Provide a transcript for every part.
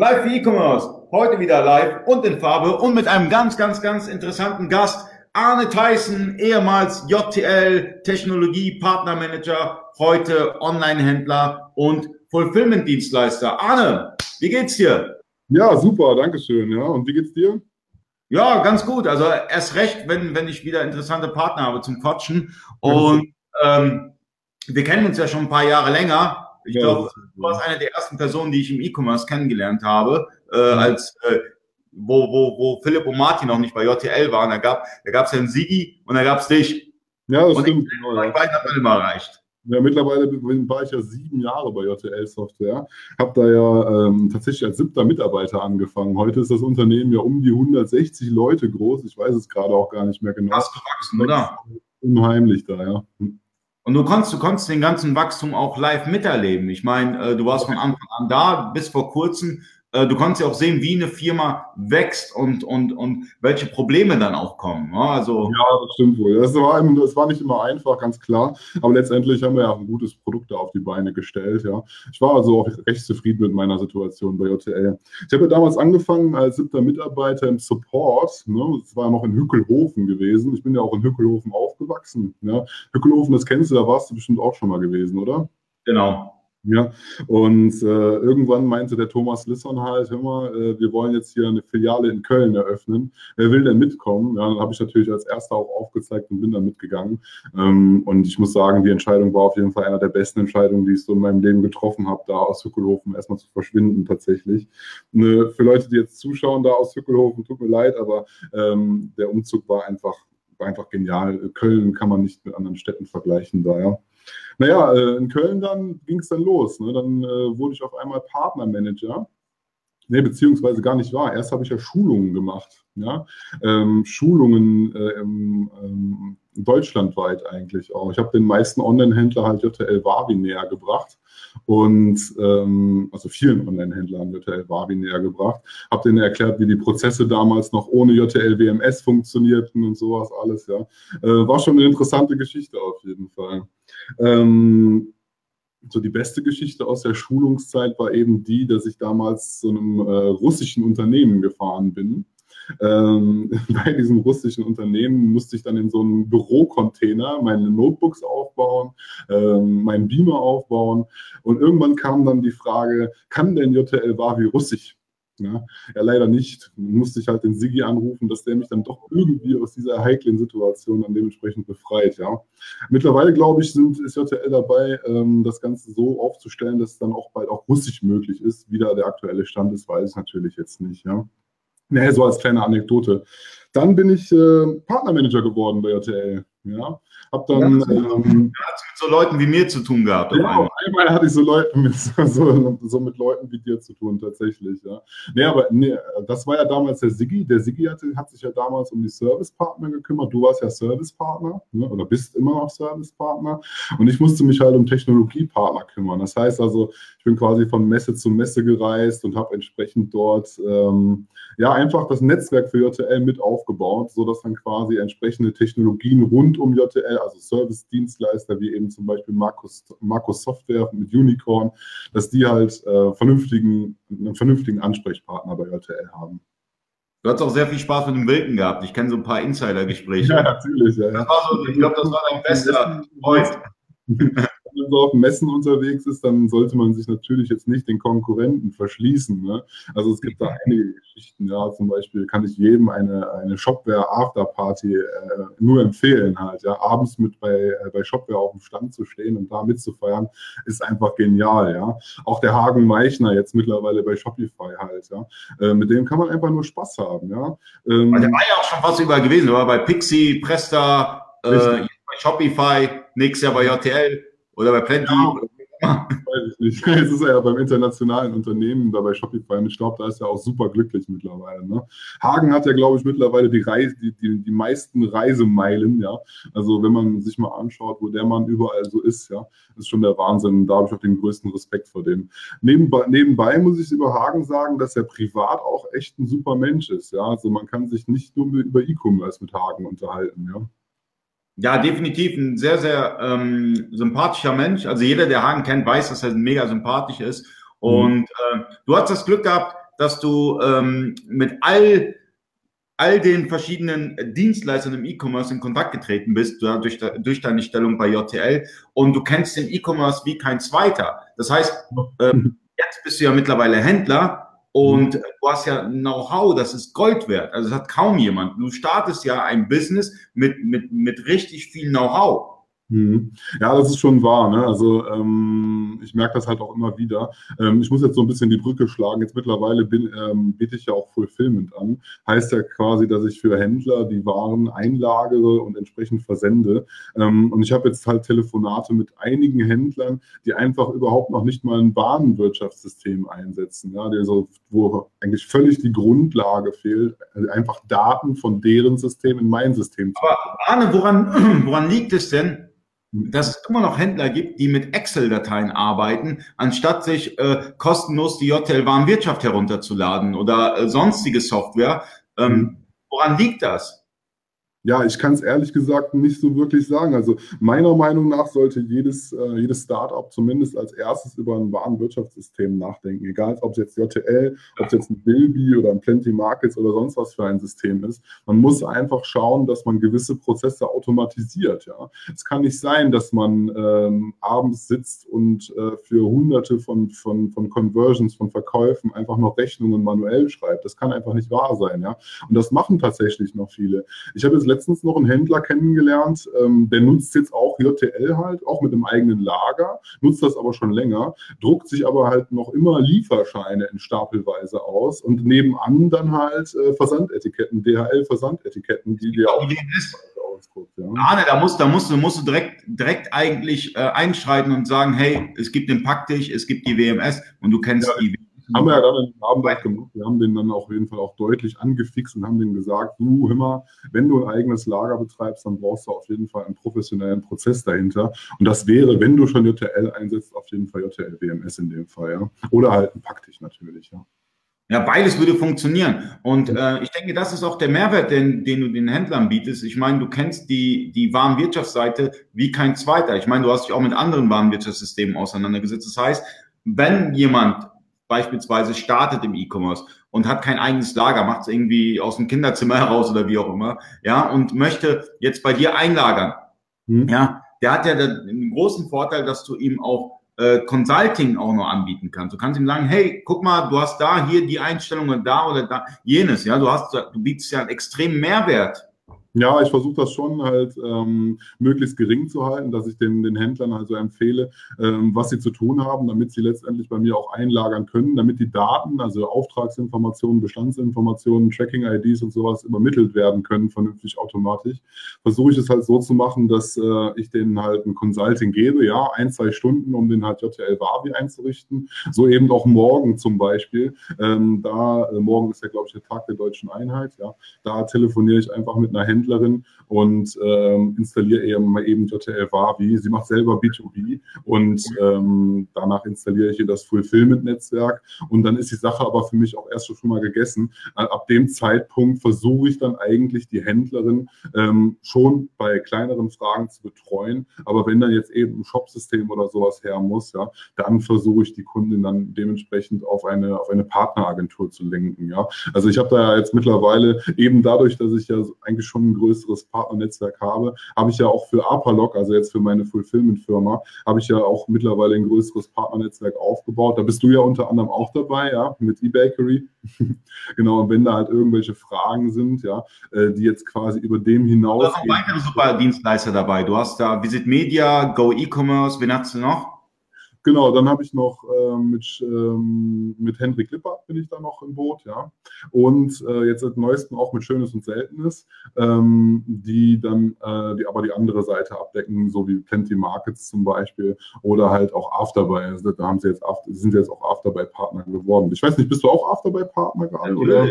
Live für E-Commerce. Heute wieder live und in Farbe und mit einem ganz, ganz, ganz interessanten Gast. Arne Tyson, ehemals JTL Technologie Partnermanager, heute Online-Händler und Fulfillment-Dienstleister. Arne, wie geht's dir? Ja, super, danke schön. Ja, und wie geht's dir? Ja, ganz gut. Also erst recht, wenn, wenn ich wieder interessante Partner habe zum Quatschen. Und ähm, wir kennen uns ja schon ein paar Jahre länger. Ich ja, glaube, du warst eine der ersten Personen, die ich im E-Commerce kennengelernt habe, äh, mhm. als äh, wo, wo, wo Philipp und Martin noch nicht bei JTL waren. Da gab da gab's ja einen Sigi und da gab's dich. Ja, das und stimmt. Ich, genau, beiden hat man immer erreicht. Ja, mittlerweile war ich ja sieben Jahre bei JTL Software. Habe da ja ähm, tatsächlich als siebter Mitarbeiter angefangen. Heute ist das Unternehmen ja um die 160 Leute groß. Ich weiß es gerade auch gar nicht mehr genau. Hast gewachsen, oder? Unheimlich da, ja. Und du konntest, du konntest den ganzen Wachstum auch live miterleben. Ich meine, äh, du warst von Anfang an da, bis vor kurzem du kannst ja auch sehen, wie eine Firma wächst und, und, und welche Probleme dann auch kommen. Also, ja, das stimmt wohl. Das war, das war nicht immer einfach, ganz klar. Aber letztendlich haben wir ja ein gutes Produkt da auf die Beine gestellt. Ja. Ich war also auch recht zufrieden mit meiner Situation bei JTL. Ich habe ja damals angefangen als siebter Mitarbeiter im Support. Ne. Das war noch in Hückelhofen gewesen. Ich bin ja auch in Hückelhofen aufgewachsen. Ja. Hückelhofen, das kennst du, da warst du bestimmt auch schon mal gewesen, oder? Genau. Ja, und äh, irgendwann meinte der Thomas Lisson halt, hör mal, äh, wir wollen jetzt hier eine Filiale in Köln eröffnen. Wer will denn mitkommen? Ja, dann habe ich natürlich als erster auch aufgezeigt und bin dann mitgegangen. Ähm, und ich muss sagen, die Entscheidung war auf jeden Fall einer der besten Entscheidungen, die ich so in meinem Leben getroffen habe, da aus Hückelhofen erstmal zu verschwinden tatsächlich. Ne, für Leute, die jetzt zuschauen da aus Hückelhofen, tut mir leid, aber ähm, der Umzug war einfach, war einfach genial. Köln kann man nicht mit anderen Städten vergleichen da, ja. Naja, äh, in Köln dann ging es dann los. Ne? Dann äh, wurde ich auf einmal Partnermanager. Nee, beziehungsweise gar nicht wahr. Erst habe ich ja Schulungen gemacht. Ja? Ähm, Schulungen äh, im, ähm, deutschlandweit eigentlich auch. Ich habe den meisten Online-Händler halt JTL Wavi näher gebracht und ähm, also vielen Online-Händlern JTL Wavi näher gebracht. Habe denen erklärt, wie die Prozesse damals noch ohne JTL WMS funktionierten und sowas alles. Ja, äh, war schon eine interessante Geschichte auf jeden Fall. Ähm, so die beste Geschichte aus der Schulungszeit war eben die, dass ich damals zu einem äh, russischen Unternehmen gefahren bin. Ähm, bei diesem russischen Unternehmen musste ich dann in so einem Bürocontainer meine Notebooks aufbauen, ähm, meinen Beamer aufbauen und irgendwann kam dann die Frage, kann denn JTL Wavi Russisch? Ja, ja, leider nicht. Musste ich halt den Sigi anrufen, dass der mich dann doch irgendwie aus dieser heiklen Situation dann dementsprechend befreit. Ja. Mittlerweile, glaube ich, sind, ist JTL dabei, ähm, das Ganze so aufzustellen, dass es dann auch bald auch russisch möglich ist. Wie da der aktuelle Stand ist, weiß ich natürlich jetzt nicht. Ja. Nee, so als kleine Anekdote. Dann bin ich äh, Partnermanager geworden bei JTL. Ja, hab dann. Ja, ähm, hat mit so Leuten wie mir zu tun gehabt. Genau, einmal hatte ich so Leute mit so, so, mit Leuten wie dir zu tun, tatsächlich. Ja. Nee, aber nee, das war ja damals der Siggi. Der Siggi hatte, hat sich ja damals um die Servicepartner gekümmert. Du warst ja Servicepartner ne, oder bist immer noch Servicepartner. Und ich musste mich halt um Technologiepartner kümmern. Das heißt also, ich bin quasi von Messe zu Messe gereist und habe entsprechend dort ähm, ja einfach das Netzwerk für JTL mit aufgebaut, sodass dann quasi entsprechende Technologien rund um JTL, also Service-Dienstleister wie eben zum Beispiel Markus, Markus Software mit Unicorn, dass die halt äh, vernünftigen, einen vernünftigen Ansprechpartner bei JTL haben. Du hast auch sehr viel Spaß mit dem Wilken gehabt. Ich kenne so ein paar Insider-Gespräche. Ja, natürlich. Ja, ja. So, ich glaube, das war dein bester Freund. wenn man so auf Messen unterwegs ist, dann sollte man sich natürlich jetzt nicht den Konkurrenten verschließen. Ne? Also es gibt da einige Geschichten, ja, zum Beispiel kann ich jedem eine, eine Shopware Afterparty äh, nur empfehlen halt, ja, abends mit bei, äh, bei Shopware auf dem Stand zu stehen und da mitzufeiern, ist einfach genial, ja. Auch der Hagen Meichner jetzt mittlerweile bei Shopify halt, ja. Äh, mit dem kann man einfach nur Spaß haben, ja. Ähm, der war ja auch schon fast überall gewesen, war bei Pixie, Presta, äh, bei Shopify, nächstes Jahr bei JTL. Oder bei Plenty. Ja, weiß ich nicht. Jetzt ist ja beim internationalen Unternehmen, da bei Shopify. Und ich glaube, da ist er auch super glücklich mittlerweile. Ne? Hagen hat ja, glaube ich, mittlerweile die, Reise, die, die, die meisten Reisemeilen. Ja? Also, wenn man sich mal anschaut, wo der Mann überall so ist, ja, ist schon der Wahnsinn. Da habe ich auch den größten Respekt vor dem. Nebenbei, nebenbei muss ich über Hagen sagen, dass er privat auch echt ein super Mensch ist. Ja? Also, man kann sich nicht nur über E-Commerce mit Hagen unterhalten. Ja? Ja, definitiv ein sehr, sehr ähm, sympathischer Mensch. Also jeder, der Hagen kennt, weiß, dass er mega sympathisch ist. Und mhm. äh, du hast das Glück gehabt, dass du ähm, mit all all den verschiedenen Dienstleistern im E-Commerce in Kontakt getreten bist, durch, durch deine Stellung bei JTL und du kennst den E-Commerce wie kein zweiter. Das heißt, ähm, jetzt bist du ja mittlerweile Händler und mhm. du hast ja Know-how, das ist Gold wert. Also das hat kaum jemand. Du startest ja ein Business mit, mit, mit richtig viel Know-how. Mhm. Ja, das ist schon wahr. Ne? Also ähm, ich merke das halt auch immer wieder. Ähm, ich muss jetzt so ein bisschen die Brücke schlagen. Jetzt mittlerweile bin, ähm, biete ich ja auch Fulfillment an. Heißt ja quasi, dass ich für Händler die Waren einlagere und entsprechend versende. Ähm, und ich habe jetzt halt Telefonate mit einigen Händlern, die einfach überhaupt noch nicht mal ein Warenwirtschaftssystem einsetzen. Ja? Die so, wo eigentlich völlig die Grundlage fehlt, also einfach Daten von deren System in mein System zu Aber Arne, woran, woran liegt es denn? Dass es immer noch Händler gibt, die mit Excel-Dateien arbeiten, anstatt sich äh, kostenlos die JTL-Warenwirtschaft herunterzuladen oder äh, sonstige Software. Ähm, woran liegt das? Ja, ich kann es ehrlich gesagt nicht so wirklich sagen. Also meiner Meinung nach sollte jedes, äh, jedes Startup zumindest als erstes über ein Warenwirtschaftssystem nachdenken. Egal, ob es jetzt JTL, ob es jetzt ein Bilby oder ein Plenty Markets oder sonst was für ein System ist. Man muss einfach schauen, dass man gewisse Prozesse automatisiert. Ja, Es kann nicht sein, dass man ähm, abends sitzt und äh, für hunderte von, von, von Conversions, von Verkäufen einfach noch Rechnungen manuell schreibt. Das kann einfach nicht wahr sein. Ja, Und das machen tatsächlich noch viele. Ich habe jetzt letztens noch einen Händler kennengelernt, ähm, der nutzt jetzt auch JTL halt, auch mit einem eigenen Lager, nutzt das aber schon länger, druckt sich aber halt noch immer Lieferscheine in Stapelweise aus und nebenan dann halt äh, Versandetiketten, DHL-Versandetiketten, die dir auch ausguckt. Ja. Arne, da musst, da musst, du, musst du direkt, direkt eigentlich äh, einschreiten und sagen, hey, es gibt den Paktisch, es gibt die WMS und du kennst ja. die WMS haben wir ja dann in Abend gemacht. Wir haben den dann auf jeden Fall auch deutlich angefixt und haben denen gesagt, du, hör wenn du ein eigenes Lager betreibst, dann brauchst du auf jeden Fall einen professionellen Prozess dahinter. Und das wäre, wenn du schon JTL einsetzt, auf jeden Fall JTL WMS in dem Fall, ja. Oder halt ein Paktisch natürlich, ja. Ja, beides würde funktionieren. Und äh, ich denke, das ist auch der Mehrwert, den, den du den Händlern bietest. Ich meine, du kennst die, die Warenwirtschaftsseite wie kein zweiter. Ich meine, du hast dich auch mit anderen Warenwirtschaftssystemen auseinandergesetzt. Das heißt, wenn jemand beispielsweise startet im E-Commerce und hat kein eigenes Lager, macht es irgendwie aus dem Kinderzimmer heraus oder wie auch immer, ja, und möchte jetzt bei dir einlagern, mhm. ja, der hat ja den großen Vorteil, dass du ihm auch äh, Consulting auch noch anbieten kannst. Du kannst ihm sagen, hey, guck mal, du hast da hier die Einstellungen da oder da jenes, ja, du hast, du bietest ja einen extremen Mehrwert ja, ich versuche das schon halt ähm, möglichst gering zu halten, dass ich den, den Händlern also empfehle, ähm, was sie zu tun haben, damit sie letztendlich bei mir auch einlagern können, damit die Daten, also Auftragsinformationen, Bestandsinformationen, Tracking-IDs und sowas übermittelt werden können, vernünftig automatisch. Versuche ich es halt so zu machen, dass äh, ich denen halt ein Consulting gebe, ja, ein, zwei Stunden, um den halt JTL Wavi einzurichten. So eben auch morgen zum Beispiel. Ähm, da, äh, morgen ist ja, glaube ich, der Tag der deutschen Einheit, ja. Da telefoniere ich einfach mit einer Händlerin Händlerin und ähm, installiere eben, eben JTL Wavi. Sie macht selber B2B und ähm, danach installiere ich ihr das Fulfillment-Netzwerk und dann ist die Sache aber für mich auch erst schon mal gegessen. Äh, ab dem Zeitpunkt versuche ich dann eigentlich die Händlerin ähm, schon bei kleineren Fragen zu betreuen, aber wenn dann jetzt eben ein Shopsystem oder sowas her muss, ja, dann versuche ich die Kundin dann dementsprechend auf eine, auf eine Partneragentur zu lenken. Ja. Also ich habe da jetzt mittlerweile eben dadurch, dass ich ja eigentlich schon ein größeres Partnernetzwerk habe, habe ich ja auch für Apalog, also jetzt für meine Fulfillment-Firma, habe ich ja auch mittlerweile ein größeres Partnernetzwerk aufgebaut. Da bist du ja unter anderem auch dabei, ja, mit eBakery. genau, und wenn da halt irgendwelche Fragen sind, ja, äh, die jetzt quasi über dem hinaus. Du hast noch weitere super Dienstleister dabei. Du hast da Visit Media, Go E-Commerce, wen hast du noch? Genau, dann habe ich noch äh, mit, ähm, mit Hendrik Lippert bin ich da noch im Boot, ja. Und äh, jetzt seit neuestem auch mit Schönes und Seltenes, ähm, die dann, äh, die aber die andere Seite abdecken, so wie Plenty Markets zum Beispiel oder halt auch Afterbuy. Also da haben sie jetzt After, sind jetzt auch Afterbuy-Partner geworden. Ich weiß nicht, bist du auch Afterbuy-Partner gerade? Natürlich. Oder?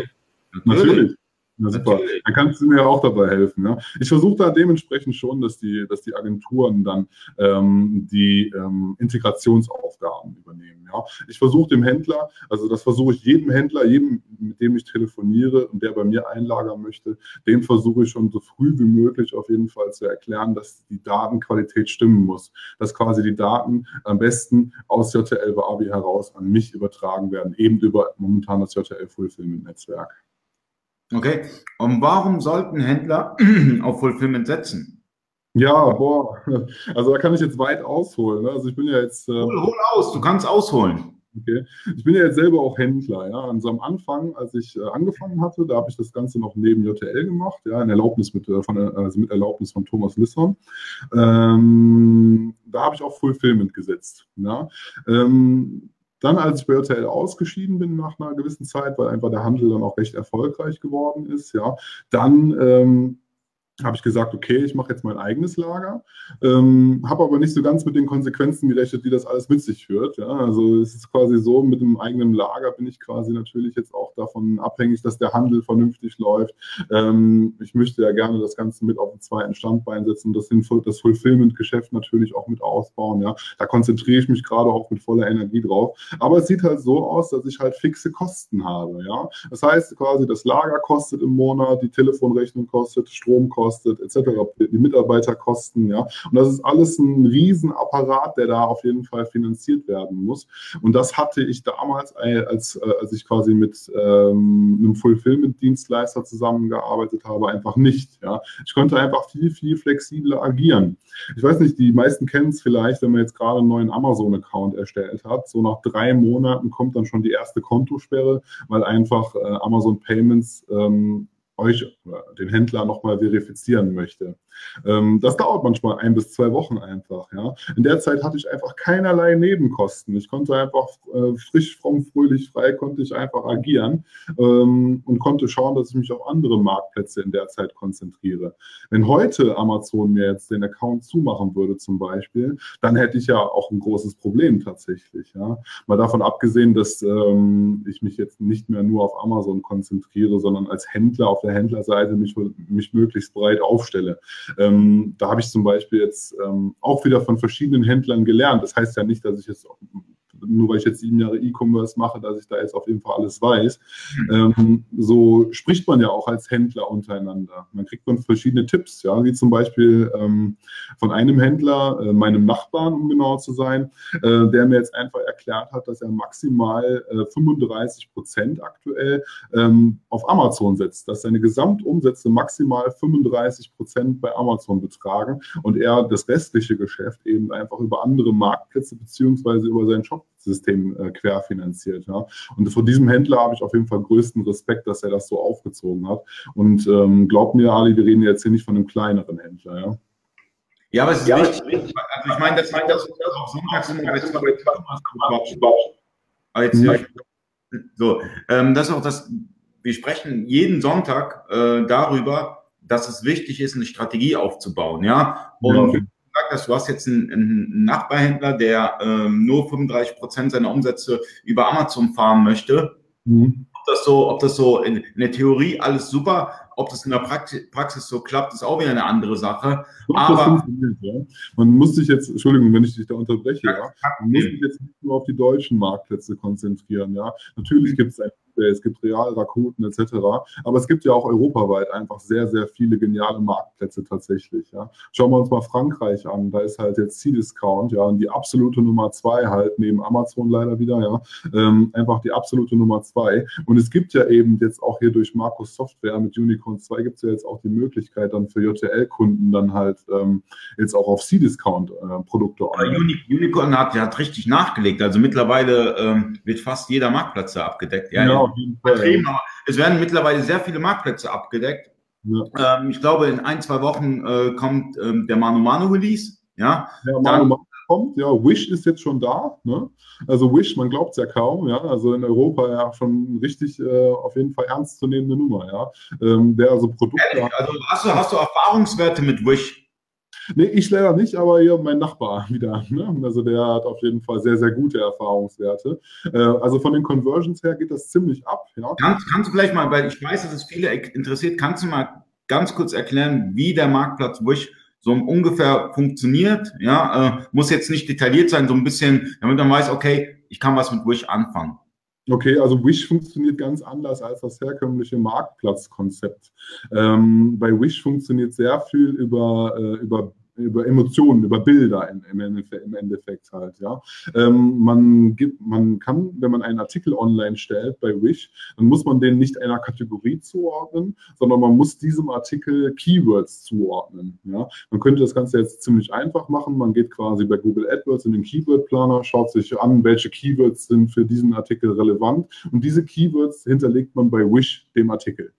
Natürlich. Na super. Natürlich. Dann kannst du mir auch dabei helfen. Ja? Ich versuche da dementsprechend schon, dass die, dass die Agenturen dann ähm, die ähm, Integrationsaufgaben übernehmen. Ja? Ich versuche dem Händler, also das versuche ich jedem Händler, jedem, mit dem ich telefoniere und der bei mir einlagern möchte, dem versuche ich schon so früh wie möglich auf jeden Fall zu erklären, dass die Datenqualität stimmen muss. Dass quasi die Daten am besten aus JTL Wabi heraus an mich übertragen werden, eben über momentan das JTL Fulfillment Netzwerk. Okay. Und warum sollten Händler auf Fulfillment setzen? Ja, boah, also da kann ich jetzt weit ausholen. Ne? Also ich bin ja jetzt. Äh, hol, hol aus, du kannst ausholen. Okay. Ich bin ja jetzt selber auch Händler. Ja. Also am Anfang, als ich äh, angefangen hatte, da habe ich das Ganze noch neben JTL gemacht, ja, in Erlaubnis mit, äh, von, also mit Erlaubnis von Thomas Lisson. Ähm, da habe ich auch Fulfillment gesetzt. Ja. Ähm, dann, als ich bei RTL ausgeschieden bin nach einer gewissen Zeit, weil einfach der Handel dann auch recht erfolgreich geworden ist, ja, dann ähm, habe ich gesagt, okay, ich mache jetzt mein eigenes Lager, ähm, habe aber nicht so ganz mit den Konsequenzen gerechnet, die das alles mit sich führt. Ja? Also es ist quasi so, mit einem eigenen Lager bin ich quasi natürlich jetzt auch davon abhängig, dass der Handel vernünftig läuft. Ähm, ich möchte ja gerne das Ganze mit auf den zweiten Standbein setzen und das, das Fulfillment-Geschäft natürlich auch mit ausbauen. Ja? Da konzentriere ich mich gerade auch mit voller Energie drauf. Aber es sieht halt so aus, dass ich halt fixe Kosten habe. Ja? Das heißt quasi, das Lager kostet im Monat, die Telefonrechnung kostet, Strom kostet, kostet, etc., die Mitarbeiterkosten, ja. Und das ist alles ein Riesenapparat, der da auf jeden Fall finanziert werden muss. Und das hatte ich damals, äh, als, äh, als ich quasi mit ähm, einem Fulfillment-Dienstleister zusammengearbeitet habe, einfach nicht. Ja. Ich konnte einfach viel, viel flexibler agieren. Ich weiß nicht, die meisten kennen es vielleicht, wenn man jetzt gerade einen neuen Amazon-Account erstellt hat. So nach drei Monaten kommt dann schon die erste Kontosperre, weil einfach äh, Amazon Payments ähm, euch, den Händler nochmal verifizieren möchte. Ähm, das dauert manchmal ein bis zwei Wochen einfach. Ja. In der Zeit hatte ich einfach keinerlei Nebenkosten. Ich konnte einfach äh, frisch, fromm, fröhlich, frei, konnte ich einfach agieren ähm, und konnte schauen, dass ich mich auf andere Marktplätze in der Zeit konzentriere. Wenn heute Amazon mir jetzt den Account zumachen würde zum Beispiel, dann hätte ich ja auch ein großes Problem tatsächlich. Ja. Mal davon abgesehen, dass ähm, ich mich jetzt nicht mehr nur auf Amazon konzentriere, sondern als Händler auf der Händlerseite mich, mich möglichst breit aufstelle. Ähm, da habe ich zum Beispiel jetzt ähm, auch wieder von verschiedenen Händlern gelernt. Das heißt ja nicht, dass ich jetzt nur weil ich jetzt sieben Jahre E-Commerce mache, dass ich da jetzt auf jeden Fall alles weiß. Mhm. Ähm, so spricht man ja auch als Händler untereinander. Man kriegt man verschiedene Tipps, ja, wie zum Beispiel ähm, von einem Händler, äh, meinem Nachbarn, um genau zu sein, äh, der mir jetzt einfach erklärt hat, dass er maximal äh, 35 Prozent aktuell ähm, auf Amazon setzt, dass seine Gesamtumsätze maximal 35 Prozent bei Amazon betragen und er das restliche Geschäft eben einfach über andere Marktplätze beziehungsweise über seinen Shop System äh, querfinanziert. Ja. Und vor diesem Händler habe ich auf jeden Fall größten Respekt, dass er das so aufgezogen hat. Und ähm, glaub mir, Ali, wir reden jetzt hier nicht von einem kleineren Händler. Ja. Ja, aber es ist ja, wichtig. Also ich meine, das meint das, das auch sonntags immer bei Jetzt, so, ähm, das ist auch das, wir sprechen jeden Sonntag äh, darüber, dass es wichtig ist, eine Strategie aufzubauen, ja. Und ja hast, du hast jetzt einen, einen Nachbarhändler, der ähm, nur 35 Prozent seiner Umsätze über Amazon fahren möchte. Mhm. Ob das so, ob das so in, in, der Theorie alles super, ob das in der Praxis, Praxis so klappt, ist auch wieder eine andere Sache. Aber ja. man muss sich jetzt, Entschuldigung, wenn ich dich da unterbreche, ja, man muss sich jetzt nicht nur auf die deutschen Marktplätze konzentrieren. Ja, natürlich gibt es ein es gibt Real, Rakuten etc. Aber es gibt ja auch europaweit einfach sehr, sehr viele geniale Marktplätze tatsächlich. Ja. Schauen wir uns mal Frankreich an. Da ist halt jetzt C-Discount, ja, und die absolute Nummer zwei halt, neben Amazon leider wieder, ja, ähm, einfach die absolute Nummer zwei. Und es gibt ja eben jetzt auch hier durch Markus Software mit Unicorn 2 gibt es ja jetzt auch die Möglichkeit dann für JTL-Kunden dann halt ähm, jetzt auch auf C-Discount-Produkte äh, Unicorn hat, hat richtig nachgelegt. Also mittlerweile ähm, wird fast jeder Marktplatz da abgedeckt. Ja, ja jeden Fall. Es werden mittlerweile sehr viele Marktplätze abgedeckt. Ja. Ähm, ich glaube, in ein, zwei Wochen äh, kommt ähm, der Manu Manu Release. Ja, ja Manu Manu kommt. Ja, Wish ist jetzt schon da. Ne? Also Wish, man glaubt es ja kaum. Ja, also in Europa ja schon richtig äh, auf jeden Fall ernstzunehmende Nummer. Ja, ähm, der also Produkte. Ehrlich? Also hast du, hast du Erfahrungswerte mit Wish? Nee, ich leider nicht, aber hier mein Nachbar wieder. Ne? Also der hat auf jeden Fall sehr, sehr gute Erfahrungswerte. Äh, also von den Conversions her geht das ziemlich ab. Ja? Kannst, kannst du vielleicht mal, weil ich weiß, dass es viele interessiert, kannst du mal ganz kurz erklären, wie der Marktplatz Wish so ungefähr funktioniert? Ja, äh, muss jetzt nicht detailliert sein, so ein bisschen, damit man weiß, okay, ich kann was mit Wish anfangen. Okay, also Wish funktioniert ganz anders als das herkömmliche Marktplatzkonzept. Ähm, bei Wish funktioniert sehr viel über, äh, über über Emotionen, über Bilder im, Endeffekt, Endeffekt halt, ja. Ähm, man gibt, man kann, wenn man einen Artikel online stellt bei Wish, dann muss man den nicht einer Kategorie zuordnen, sondern man muss diesem Artikel Keywords zuordnen, ja. Man könnte das Ganze jetzt ziemlich einfach machen. Man geht quasi bei Google AdWords in den Keyword Planer, schaut sich an, welche Keywords sind für diesen Artikel relevant und diese Keywords hinterlegt man bei Wish dem Artikel.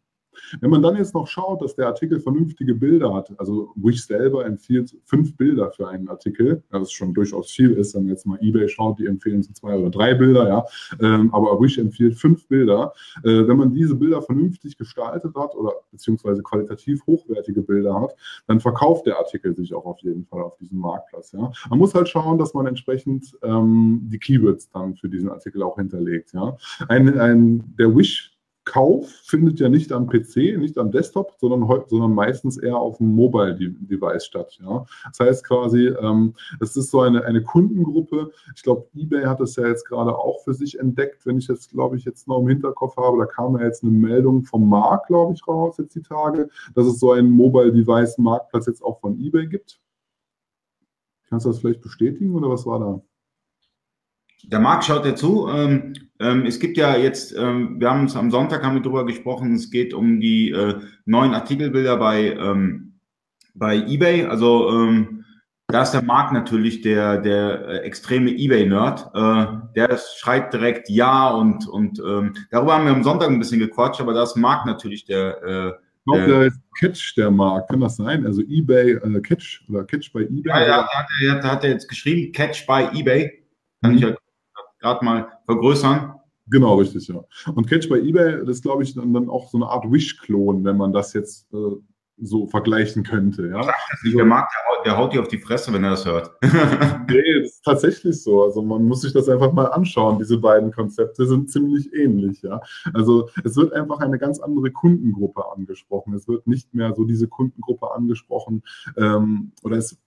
Wenn man dann jetzt noch schaut, dass der Artikel vernünftige Bilder hat, also Wish selber empfiehlt fünf Bilder für einen Artikel, was schon durchaus viel ist, wenn man jetzt mal eBay schaut, die empfehlen so zwei oder drei Bilder, ja, ähm, aber Wish empfiehlt fünf Bilder. Äh, wenn man diese Bilder vernünftig gestaltet hat oder beziehungsweise qualitativ hochwertige Bilder hat, dann verkauft der Artikel sich auch auf jeden Fall auf diesem Marktplatz. Ja. Man muss halt schauen, dass man entsprechend ähm, die Keywords dann für diesen Artikel auch hinterlegt. Ja. Ein, ein, der Wish Kauf findet ja nicht am PC, nicht am Desktop, sondern, sondern meistens eher auf dem Mobile-Device statt. Ja? Das heißt quasi, ähm, es ist so eine, eine Kundengruppe. Ich glaube, eBay hat das ja jetzt gerade auch für sich entdeckt, wenn ich jetzt, glaube ich, jetzt noch im Hinterkopf habe. Da kam ja jetzt eine Meldung vom Markt, glaube ich, raus jetzt die Tage, dass es so einen Mobile-Device-Marktplatz jetzt auch von eBay gibt. Kannst du das vielleicht bestätigen oder was war da? Der Marc schaut ja zu. Ähm, ähm, es gibt ja jetzt, ähm, wir haben es am Sonntag haben wir drüber gesprochen, es geht um die äh, neuen Artikelbilder bei, ähm, bei eBay. Also ähm, da ist der Marc natürlich der, der äh, extreme eBay-Nerd. Äh, der schreit direkt Ja und, und ähm, darüber haben wir am Sonntag ein bisschen gequatscht, aber da ist Marc natürlich der äh, ich glaube, der ist Catch, der Markt. Kann das sein? Also eBay, äh, Catch oder Catch bei eBay? Ja, ja hat, er, hat er jetzt geschrieben, Catch bei eBay. Kann mhm. ich ja gerade mal vergrößern. Genau, richtig, ja. Und Catch bei eBay, das ist, glaube ich, dann, dann auch so eine Art Wish-Klon, wenn man das jetzt äh, so vergleichen könnte. Ja? Nicht, der Markt, der, der haut dir auf die Fresse, wenn er das hört. nee, das ist tatsächlich so. Also man muss sich das einfach mal anschauen. Diese beiden Konzepte sind ziemlich ähnlich. Ja? Also es wird einfach eine ganz andere Kundengruppe angesprochen. Es wird nicht mehr so diese Kundengruppe angesprochen ähm, oder es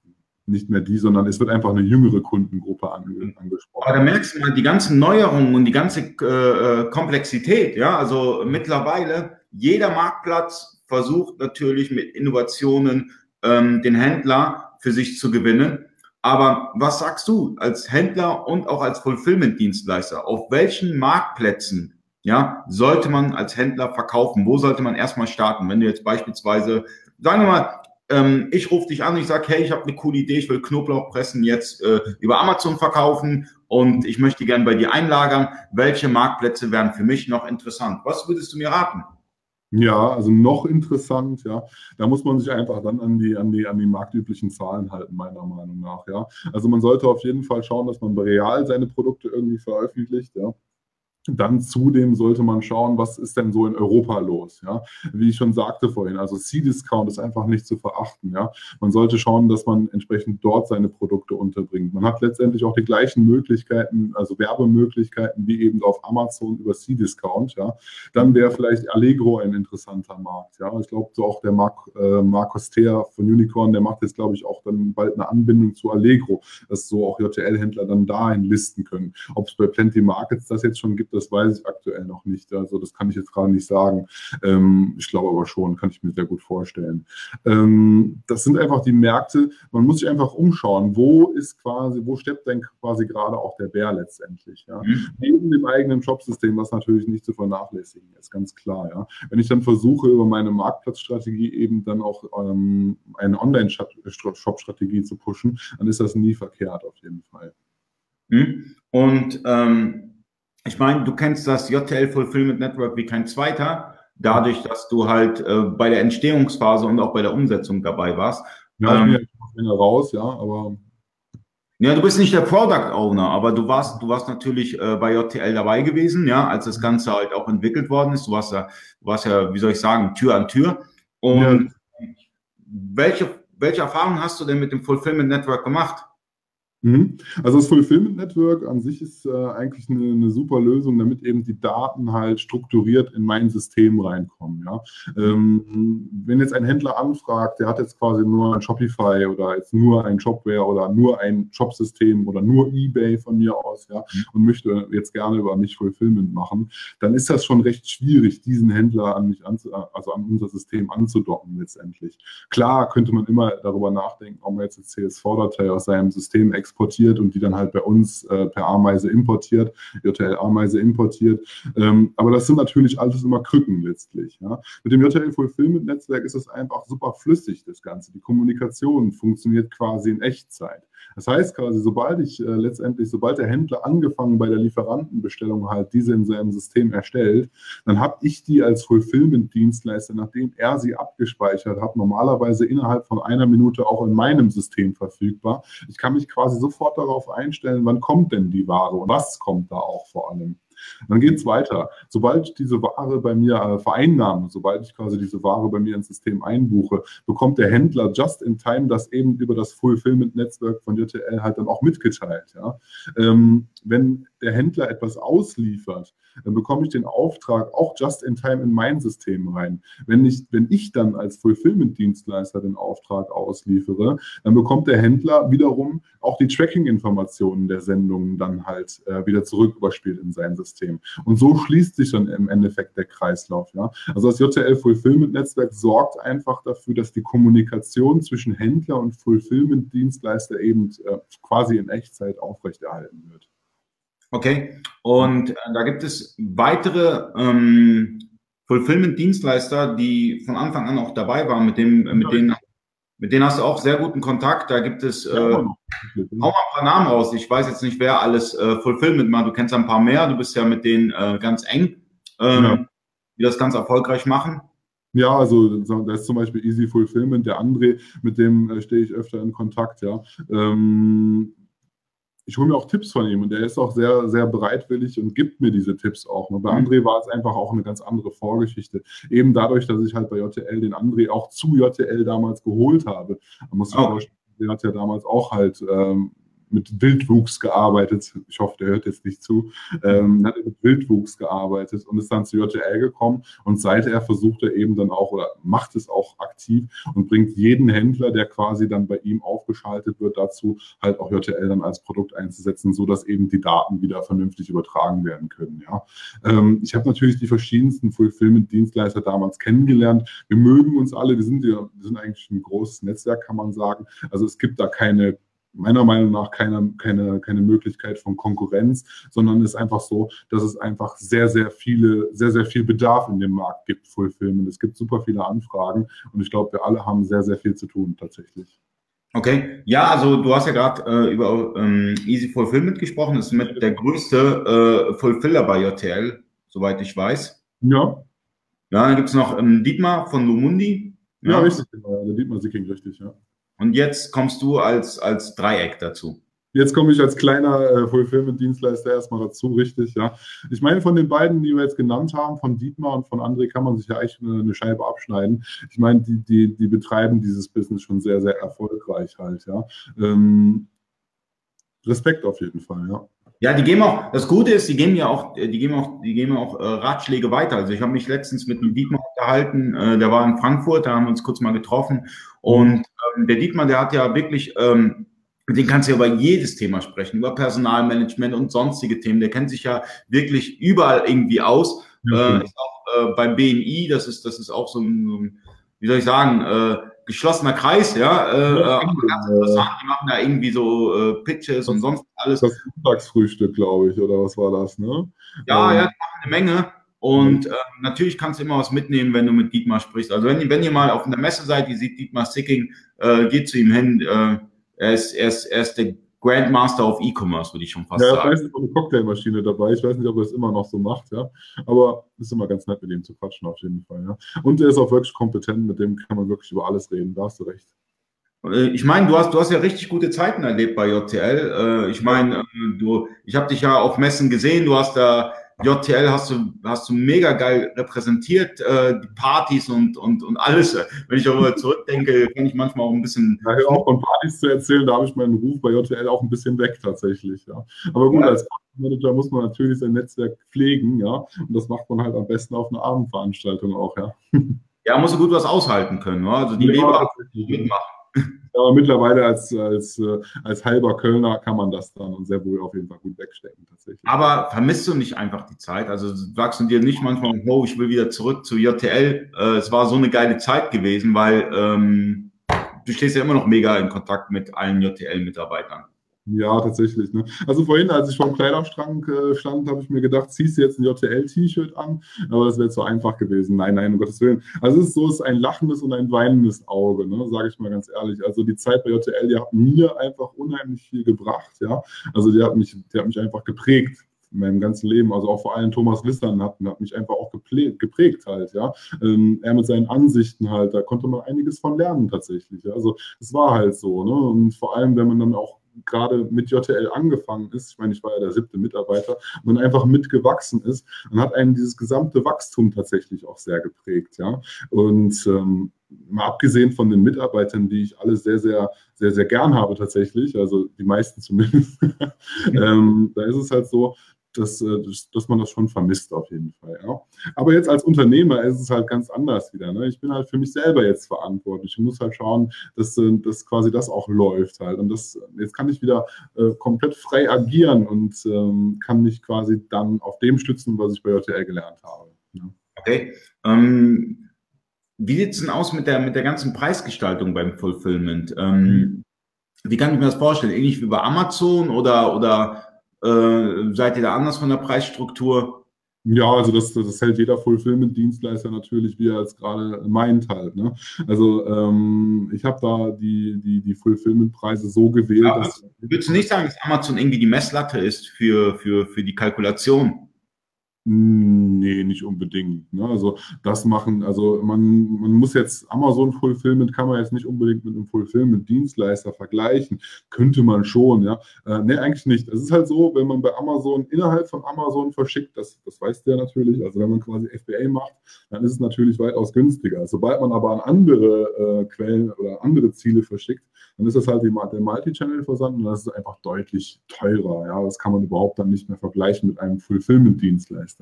nicht mehr die, sondern es wird einfach eine jüngere Kundengruppe angesprochen. Aber da merkst du mal die ganzen Neuerungen und die ganze äh, äh, Komplexität. Ja, also mittlerweile jeder Marktplatz versucht natürlich mit Innovationen ähm, den Händler für sich zu gewinnen. Aber was sagst du als Händler und auch als Fulfillment-Dienstleister? Auf welchen Marktplätzen ja, sollte man als Händler verkaufen? Wo sollte man erstmal starten? Wenn du jetzt beispielsweise, sagen wir mal, ähm, ich rufe dich an, ich sage, hey, ich habe eine coole Idee, ich will Knoblauchpressen jetzt äh, über Amazon verkaufen und ich möchte gerne bei dir einlagern. Welche Marktplätze wären für mich noch interessant? Was würdest du mir raten? Ja, also noch interessant, ja. Da muss man sich einfach dann an die, an die, an die marktüblichen Zahlen halten, meiner Meinung nach, ja. Also man sollte auf jeden Fall schauen, dass man real seine Produkte irgendwie veröffentlicht, ja. Dann zudem sollte man schauen, was ist denn so in Europa los. Ja? Wie ich schon sagte vorhin, also C-Discount ist einfach nicht zu verachten. Ja? Man sollte schauen, dass man entsprechend dort seine Produkte unterbringt. Man hat letztendlich auch die gleichen Möglichkeiten, also Werbemöglichkeiten wie eben auf Amazon über C-Discount. Ja? Dann wäre vielleicht Allegro ein interessanter Markt. Ja? Ich glaube, so auch der Marc, äh, Marcos Thea von Unicorn, der macht jetzt, glaube ich, auch dann bald eine Anbindung zu Allegro, dass so auch JTL-Händler dann dahin listen können. Ob es bei Plenty Markets das jetzt schon gibt, das weiß ich aktuell noch nicht. Also das kann ich jetzt gerade nicht sagen. Ähm, ich glaube aber schon, kann ich mir sehr gut vorstellen. Ähm, das sind einfach die Märkte. Man muss sich einfach umschauen, wo ist quasi, wo steppt denn quasi gerade auch der Bär letztendlich. Ja? Mhm. Neben dem eigenen Shopsystem, was natürlich nicht zu vernachlässigen ist, ganz klar. Ja? Wenn ich dann versuche, über meine Marktplatzstrategie eben dann auch ähm, eine Online-Shop-Strategie zu pushen, dann ist das nie verkehrt auf jeden Fall. Mhm. Und ähm, ich meine, du kennst das JTL Fulfillment Network wie kein zweiter, dadurch, dass du halt äh, bei der Entstehungsphase und auch bei der Umsetzung dabei warst. Ja, ähm, ich bin ja raus, ja, aber. Ja, du bist nicht der Product Owner, aber du warst, du warst natürlich äh, bei JTL dabei gewesen, ja, als das Ganze halt auch entwickelt worden ist. Du warst ja, du warst ja, wie soll ich sagen, Tür an Tür. Und ja. welche welche Erfahrungen hast du denn mit dem Fulfillment Network gemacht? Mhm. Also das Fulfillment Network an sich ist äh, eigentlich eine, eine, super Lösung, damit eben die Daten halt strukturiert in mein System reinkommen. Ja? Ähm, wenn jetzt ein Händler anfragt, der hat jetzt quasi nur ein Shopify oder jetzt nur ein Shopware oder nur ein Shopsystem oder nur eBay von mir aus, ja, mhm. und möchte jetzt gerne über mich Fulfillment machen, dann ist das schon recht schwierig, diesen Händler an mich anzu, also an unser System anzudocken letztendlich. Klar könnte man immer darüber nachdenken, ob man jetzt eine CSV-Datei aus seinem System exportiert exportiert und die dann halt bei uns äh, per Ameise importiert, JTL Ameise importiert. Ähm, aber das sind natürlich alles immer Krücken letztlich. Ja. Mit dem JTL Fulfillment Netzwerk ist es einfach super flüssig, das Ganze. Die Kommunikation funktioniert quasi in Echtzeit. Das heißt quasi, sobald ich äh, letztendlich, sobald der Händler angefangen bei der Lieferantenbestellung halt diese in seinem System erstellt, dann habe ich die als Fulfillment-Dienstleister, nachdem er sie abgespeichert hat, normalerweise innerhalb von einer Minute auch in meinem System verfügbar. Ich kann mich quasi sofort darauf einstellen, wann kommt denn die Ware und was kommt da auch vor allem. Dann geht es weiter. Sobald diese Ware bei mir äh, vereinnahme, sobald ich quasi diese Ware bei mir ins System einbuche, bekommt der Händler just in time das eben über das Fulfillment-Netzwerk von JTL halt dann auch mitgeteilt. Ja? Ähm, wenn der Händler etwas ausliefert, dann bekomme ich den Auftrag auch just in time in mein System rein. Wenn ich, wenn ich dann als Fulfillment-Dienstleister den Auftrag ausliefere, dann bekommt der Händler wiederum auch die Tracking-Informationen der Sendungen dann halt äh, wieder zurück überspielt in sein System. Und so schließt sich dann im Endeffekt der Kreislauf. Ja? Also das JTL Fulfillment Netzwerk sorgt einfach dafür, dass die Kommunikation zwischen Händler und Fulfillment-Dienstleister eben äh, quasi in Echtzeit aufrechterhalten wird. Okay, und äh, da gibt es weitere ähm, Fulfillment-Dienstleister, die von Anfang an auch dabei waren, mit, dem, äh, mit, denen, mit denen hast du auch sehr guten Kontakt. Da gibt es, äh, hau mal ein paar Namen raus. Ich weiß jetzt nicht, wer alles äh, Fulfillment macht. Du kennst ein paar mehr, du bist ja mit denen äh, ganz eng, ähm, ja. die das ganz erfolgreich machen. Ja, also da ist zum Beispiel Easy Fulfillment, der André, mit dem äh, stehe ich öfter in Kontakt, ja. Ähm, ich hole mir auch Tipps von ihm und der ist auch sehr, sehr bereitwillig und gibt mir diese Tipps auch. Und bei mhm. André war es einfach auch eine ganz andere Vorgeschichte. Eben dadurch, dass ich halt bei JTL den André auch zu JTL damals geholt habe. Man muss sich oh. vorstellen, der hat ja damals auch halt ähm, mit Wildwuchs gearbeitet. Ich hoffe, der hört jetzt nicht zu. Ähm, hat mit Wildwuchs gearbeitet und ist dann zu JTL gekommen. Und seither versucht er eben dann auch oder macht es auch aktiv und bringt jeden Händler, der quasi dann bei ihm aufgeschaltet wird, dazu, halt auch JTL dann als Produkt einzusetzen, sodass eben die Daten wieder vernünftig übertragen werden können. Ja. Ähm, ich habe natürlich die verschiedensten Fulfillment-Dienstleister damals kennengelernt. Wir mögen uns alle, wir sind ja, wir sind eigentlich ein großes Netzwerk, kann man sagen. Also es gibt da keine meiner Meinung nach keine, keine, keine Möglichkeit von Konkurrenz, sondern ist einfach so, dass es einfach sehr, sehr viele, sehr, sehr viel Bedarf in dem Markt gibt, Fulfillment. Es gibt super viele Anfragen und ich glaube, wir alle haben sehr, sehr viel zu tun tatsächlich. Okay, ja, also du hast ja gerade äh, über ähm, Easy Fulfillment gesprochen. Das ist mit der größte äh, Fulfiller bei JTL, soweit ich weiß. Ja. Ja, dann gibt es noch ähm, Dietmar von Lumundi. Ja, ja richtig, genau. Der Dietmar Sicking, richtig, ja. Und jetzt kommst du als, als Dreieck dazu. Jetzt komme ich als kleiner äh, Fulfillment-Dienstleister erstmal dazu, richtig, ja. Ich meine, von den beiden, die wir jetzt genannt haben, von Dietmar und von André, kann man sich ja eigentlich eine, eine Scheibe abschneiden. Ich meine, die, die, die betreiben dieses Business schon sehr, sehr erfolgreich halt, ja. Ähm, Respekt auf jeden Fall, ja. Ja, die geben auch, das Gute ist, die geben ja auch, die geben auch, die geben auch äh, Ratschläge weiter. Also ich habe mich letztens mit einem Dietmar unterhalten, äh, der war in Frankfurt, da haben wir uns kurz mal getroffen. Und ähm, der Dietmar, der hat ja wirklich, ähm, mit dem kannst du ja über jedes Thema sprechen, über Personalmanagement und sonstige Themen. Der kennt sich ja wirklich überall irgendwie aus. Okay. Äh, ist auch äh, beim BNI, das ist, das ist auch so ein, so ein wie soll ich sagen, äh, geschlossener Kreis, ja. Äh, ja äh, ganz interessant, die machen da irgendwie so äh, Pitches und sonst alles. Das Mittagsfrühstück, glaube ich, oder was war das, ne? Ja, ähm. ja, die machen eine Menge. Und äh, natürlich kannst du immer was mitnehmen, wenn du mit Dietmar sprichst. Also wenn, wenn ihr mal auf einer Messe seid, ihr seht Dietmar Sicking, äh, geht zu ihm hin. Äh, er, ist, er, ist, er ist der Grandmaster of E-Commerce, würde ich schon fast ja, sagen. Ja, da ist eine Cocktailmaschine dabei. Ich weiß nicht, ob er es immer noch so macht, ja. Aber es ist immer ganz nett, mit ihm zu quatschen, auf jeden Fall, ja. Und er ist auch wirklich kompetent, mit dem kann man wirklich über alles reden, da hast du recht. Äh, ich meine, du hast, du hast ja richtig gute Zeiten erlebt bei JTL. Äh, ich meine, äh, du, ich habe dich ja auf Messen gesehen. Du hast da JTL hast du, hast du mega geil repräsentiert, äh, die Partys und, und, und alles. Wenn ich darüber zurückdenke, kann ich manchmal auch ein bisschen. Ja, auch von Partys zu erzählen, da habe ich meinen Ruf bei JTL auch ein bisschen weg tatsächlich, ja. Aber gut, ja. als Manager muss man natürlich sein Netzwerk pflegen, ja. Und das macht man halt am besten auf einer Abendveranstaltung auch, ja. Ja, muss gut was aushalten können, oder? also die ja, Leber mitmachen. Aber mittlerweile als, als, äh, als halber Kölner kann man das dann sehr wohl auf jeden Fall gut wegstecken tatsächlich. Aber vermisst du nicht einfach die Zeit? Also sagst du dir nicht manchmal, oh, ich will wieder zurück zu JTL. Äh, es war so eine geile Zeit gewesen, weil ähm, du stehst ja immer noch mega in Kontakt mit allen JTL-Mitarbeitern. Ja, tatsächlich. Ne? Also vorhin, als ich vor dem Kleiderschrank äh, stand, habe ich mir gedacht, ziehst du jetzt ein JTL-T-Shirt an? Aber das wäre zu einfach gewesen. Nein, nein, um Gottes Willen. Also es ist so, es ist ein lachendes und ein weinendes Auge, ne? sage ich mal ganz ehrlich. Also die Zeit bei JTL, die hat mir einfach unheimlich viel gebracht. Ja? Also die hat, mich, die hat mich einfach geprägt in meinem ganzen Leben. Also auch vor allem Thomas Lissern hat, hat mich einfach auch geprägt, geprägt halt, ja. Ähm, er mit seinen Ansichten halt, da konnte man einiges von lernen tatsächlich. Ja? Also es war halt so, ne? Und vor allem, wenn man dann auch gerade mit JTL angefangen ist, ich meine, ich war ja der siebte Mitarbeiter, und einfach mitgewachsen ist, dann hat einen dieses gesamte Wachstum tatsächlich auch sehr geprägt, ja. Und ähm, mal abgesehen von den Mitarbeitern, die ich alle sehr, sehr, sehr, sehr gern habe tatsächlich, also die meisten zumindest, ähm, da ist es halt so, dass, äh, dass, dass man das schon vermisst auf jeden Fall. Ja. Aber jetzt als Unternehmer ist es halt ganz anders wieder. Ne? Ich bin halt für mich selber jetzt verantwortlich. Ich muss halt schauen, dass, äh, dass quasi das auch läuft halt. Und das, jetzt kann ich wieder äh, komplett frei agieren und ähm, kann mich quasi dann auf dem stützen, was ich bei JTL gelernt habe. Ja. Okay. Ähm, wie sieht es denn aus mit der, mit der ganzen Preisgestaltung beim Fulfillment? Ähm, mhm. Wie kann ich mir das vorstellen? Ähnlich wie bei Amazon oder, oder äh, seid ihr da anders von der Preisstruktur? Ja, also das, das hält jeder Fulfillment-Dienstleister natürlich, wie er es gerade meint halt. Ne? Also ähm, ich habe da die, die, die Fulfillment-Preise so gewählt. Ja, dass, würdest du nicht sagen, dass Amazon irgendwie die Messlatte ist für, für, für die Kalkulation? Hm, nee, nicht unbedingt. Ne? Also das machen, also man, man muss jetzt Amazon Fulfillment kann man jetzt nicht unbedingt mit einem Fulfillment-Dienstleister vergleichen. Könnte man schon, ja. Äh, nee, eigentlich nicht. Es ist halt so, wenn man bei Amazon innerhalb von Amazon verschickt, das, das weiß der natürlich, also wenn man quasi FBA macht, dann ist es natürlich weitaus günstiger. Sobald man aber an andere äh, Quellen oder andere Ziele verschickt, dann ist das halt die, der Multi-Channel-Versand und das ist einfach deutlich teurer. Ja, das kann man überhaupt dann nicht mehr vergleichen mit einem Fulfillment-Dienstleister.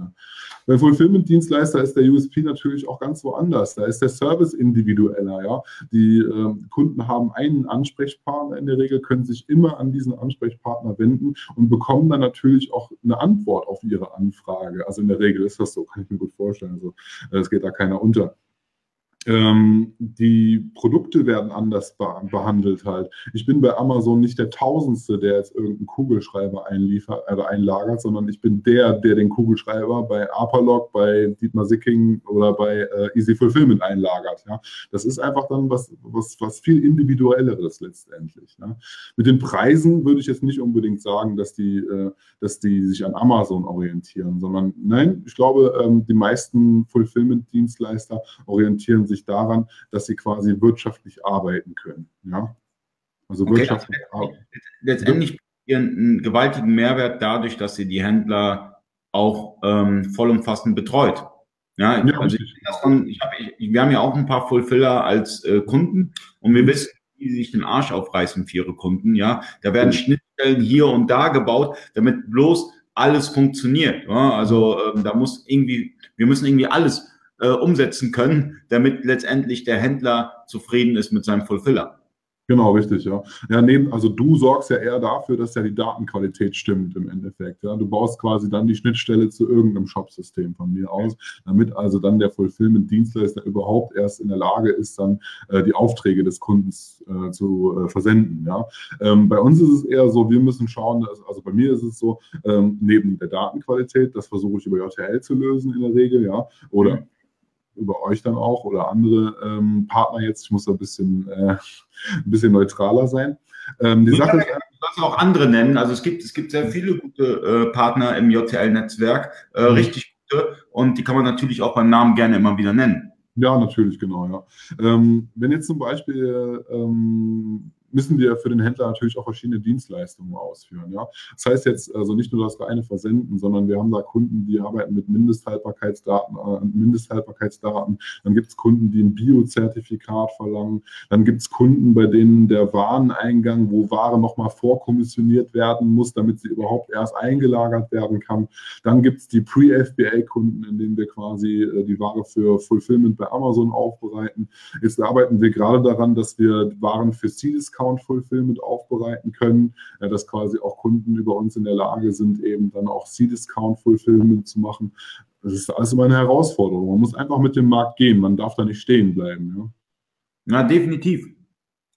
Beim Fulfillment-Dienstleister ist der USP natürlich auch ganz woanders. Da ist der Service individueller. Ja, die äh, Kunden haben einen Ansprechpartner in der Regel, können sich immer an diesen Ansprechpartner wenden und bekommen dann natürlich auch eine Antwort auf ihre Anfrage. Also in der Regel ist das so, kann ich mir gut vorstellen. Also es geht da keiner unter. Ähm, die Produkte werden anders behandelt halt. Ich bin bei Amazon nicht der Tausendste, der jetzt irgendeinen Kugelschreiber einliefert, äh, einlagert, sondern ich bin der, der den Kugelschreiber bei Apalog, bei Dietmar Sicking oder bei äh, Easy Fulfillment einlagert. Ja. Das ist einfach dann was, was, was viel individuelleres letztendlich. Ja. Mit den Preisen würde ich jetzt nicht unbedingt sagen, dass die, äh, dass die sich an Amazon orientieren, sondern nein, ich glaube, ähm, die meisten Fulfillment-Dienstleister orientieren sich sich daran, dass sie quasi wirtschaftlich arbeiten können. Ja? Also okay, wirtschaftlich also arbeiten. Letztendlich einen gewaltigen Mehrwert dadurch, dass sie die Händler auch ähm, vollumfassend betreut. Ja, ja also ich, von, ich hab, ich, wir haben ja auch ein paar Fulfiller als äh, Kunden und wir mhm. wissen, wie sie sich den Arsch aufreißen für ihre Kunden. Ja, da werden mhm. Schnittstellen hier und da gebaut, damit bloß alles funktioniert. Ja? Also ähm, da muss irgendwie, wir müssen irgendwie alles äh, umsetzen können, damit letztendlich der Händler zufrieden ist mit seinem Fulfiller. Genau, richtig, ja. Ja, neben, also du sorgst ja eher dafür, dass ja die Datenqualität stimmt im Endeffekt. Ja. Du baust quasi dann die Schnittstelle zu irgendeinem Shopsystem von mir aus, damit also dann der Fulfillment-Dienstleister überhaupt erst in der Lage ist, dann äh, die Aufträge des Kundens äh, zu äh, versenden. Ja. Ähm, bei uns ist es eher so, wir müssen schauen, dass, also bei mir ist es so, ähm, neben der Datenqualität, das versuche ich über JTL zu lösen in der Regel, ja, oder mhm über euch dann auch oder andere ähm, Partner jetzt. Ich muss da ein bisschen, äh, ein bisschen neutraler sein. Ähm, die Sache ist, auch andere nennen. Also es gibt, es gibt sehr viele gute äh, Partner im JTL-Netzwerk, äh, mhm. richtig gute. Und die kann man natürlich auch beim Namen gerne immer wieder nennen. Ja, natürlich, genau, ja. Ähm, wenn jetzt zum Beispiel ähm, müssen wir für den Händler natürlich auch verschiedene Dienstleistungen ausführen. Ja? Das heißt jetzt also nicht nur das reine Versenden, sondern wir haben da Kunden, die arbeiten mit Mindesthaltbarkeitsdaten, äh, Mindesthaltbarkeitsdaten. Dann gibt es Kunden, die ein Biozertifikat verlangen. Dann gibt es Kunden, bei denen der Wareneingang, wo Ware nochmal vorkommissioniert werden muss, damit sie überhaupt erst eingelagert werden kann. Dann gibt es die Pre-FBA-Kunden, in denen wir quasi äh, die Ware für Fulfillment bei Amazon aufbereiten. Jetzt arbeiten wir gerade daran, dass wir Waren für C-Discount Fulfillment aufbereiten können, ja, dass quasi auch Kunden über uns in der Lage sind, eben dann auch C-Discount Fulfillment zu machen. Das ist immer eine Herausforderung. Man muss einfach mit dem Markt gehen. Man darf da nicht stehen bleiben. Ja, Na, definitiv.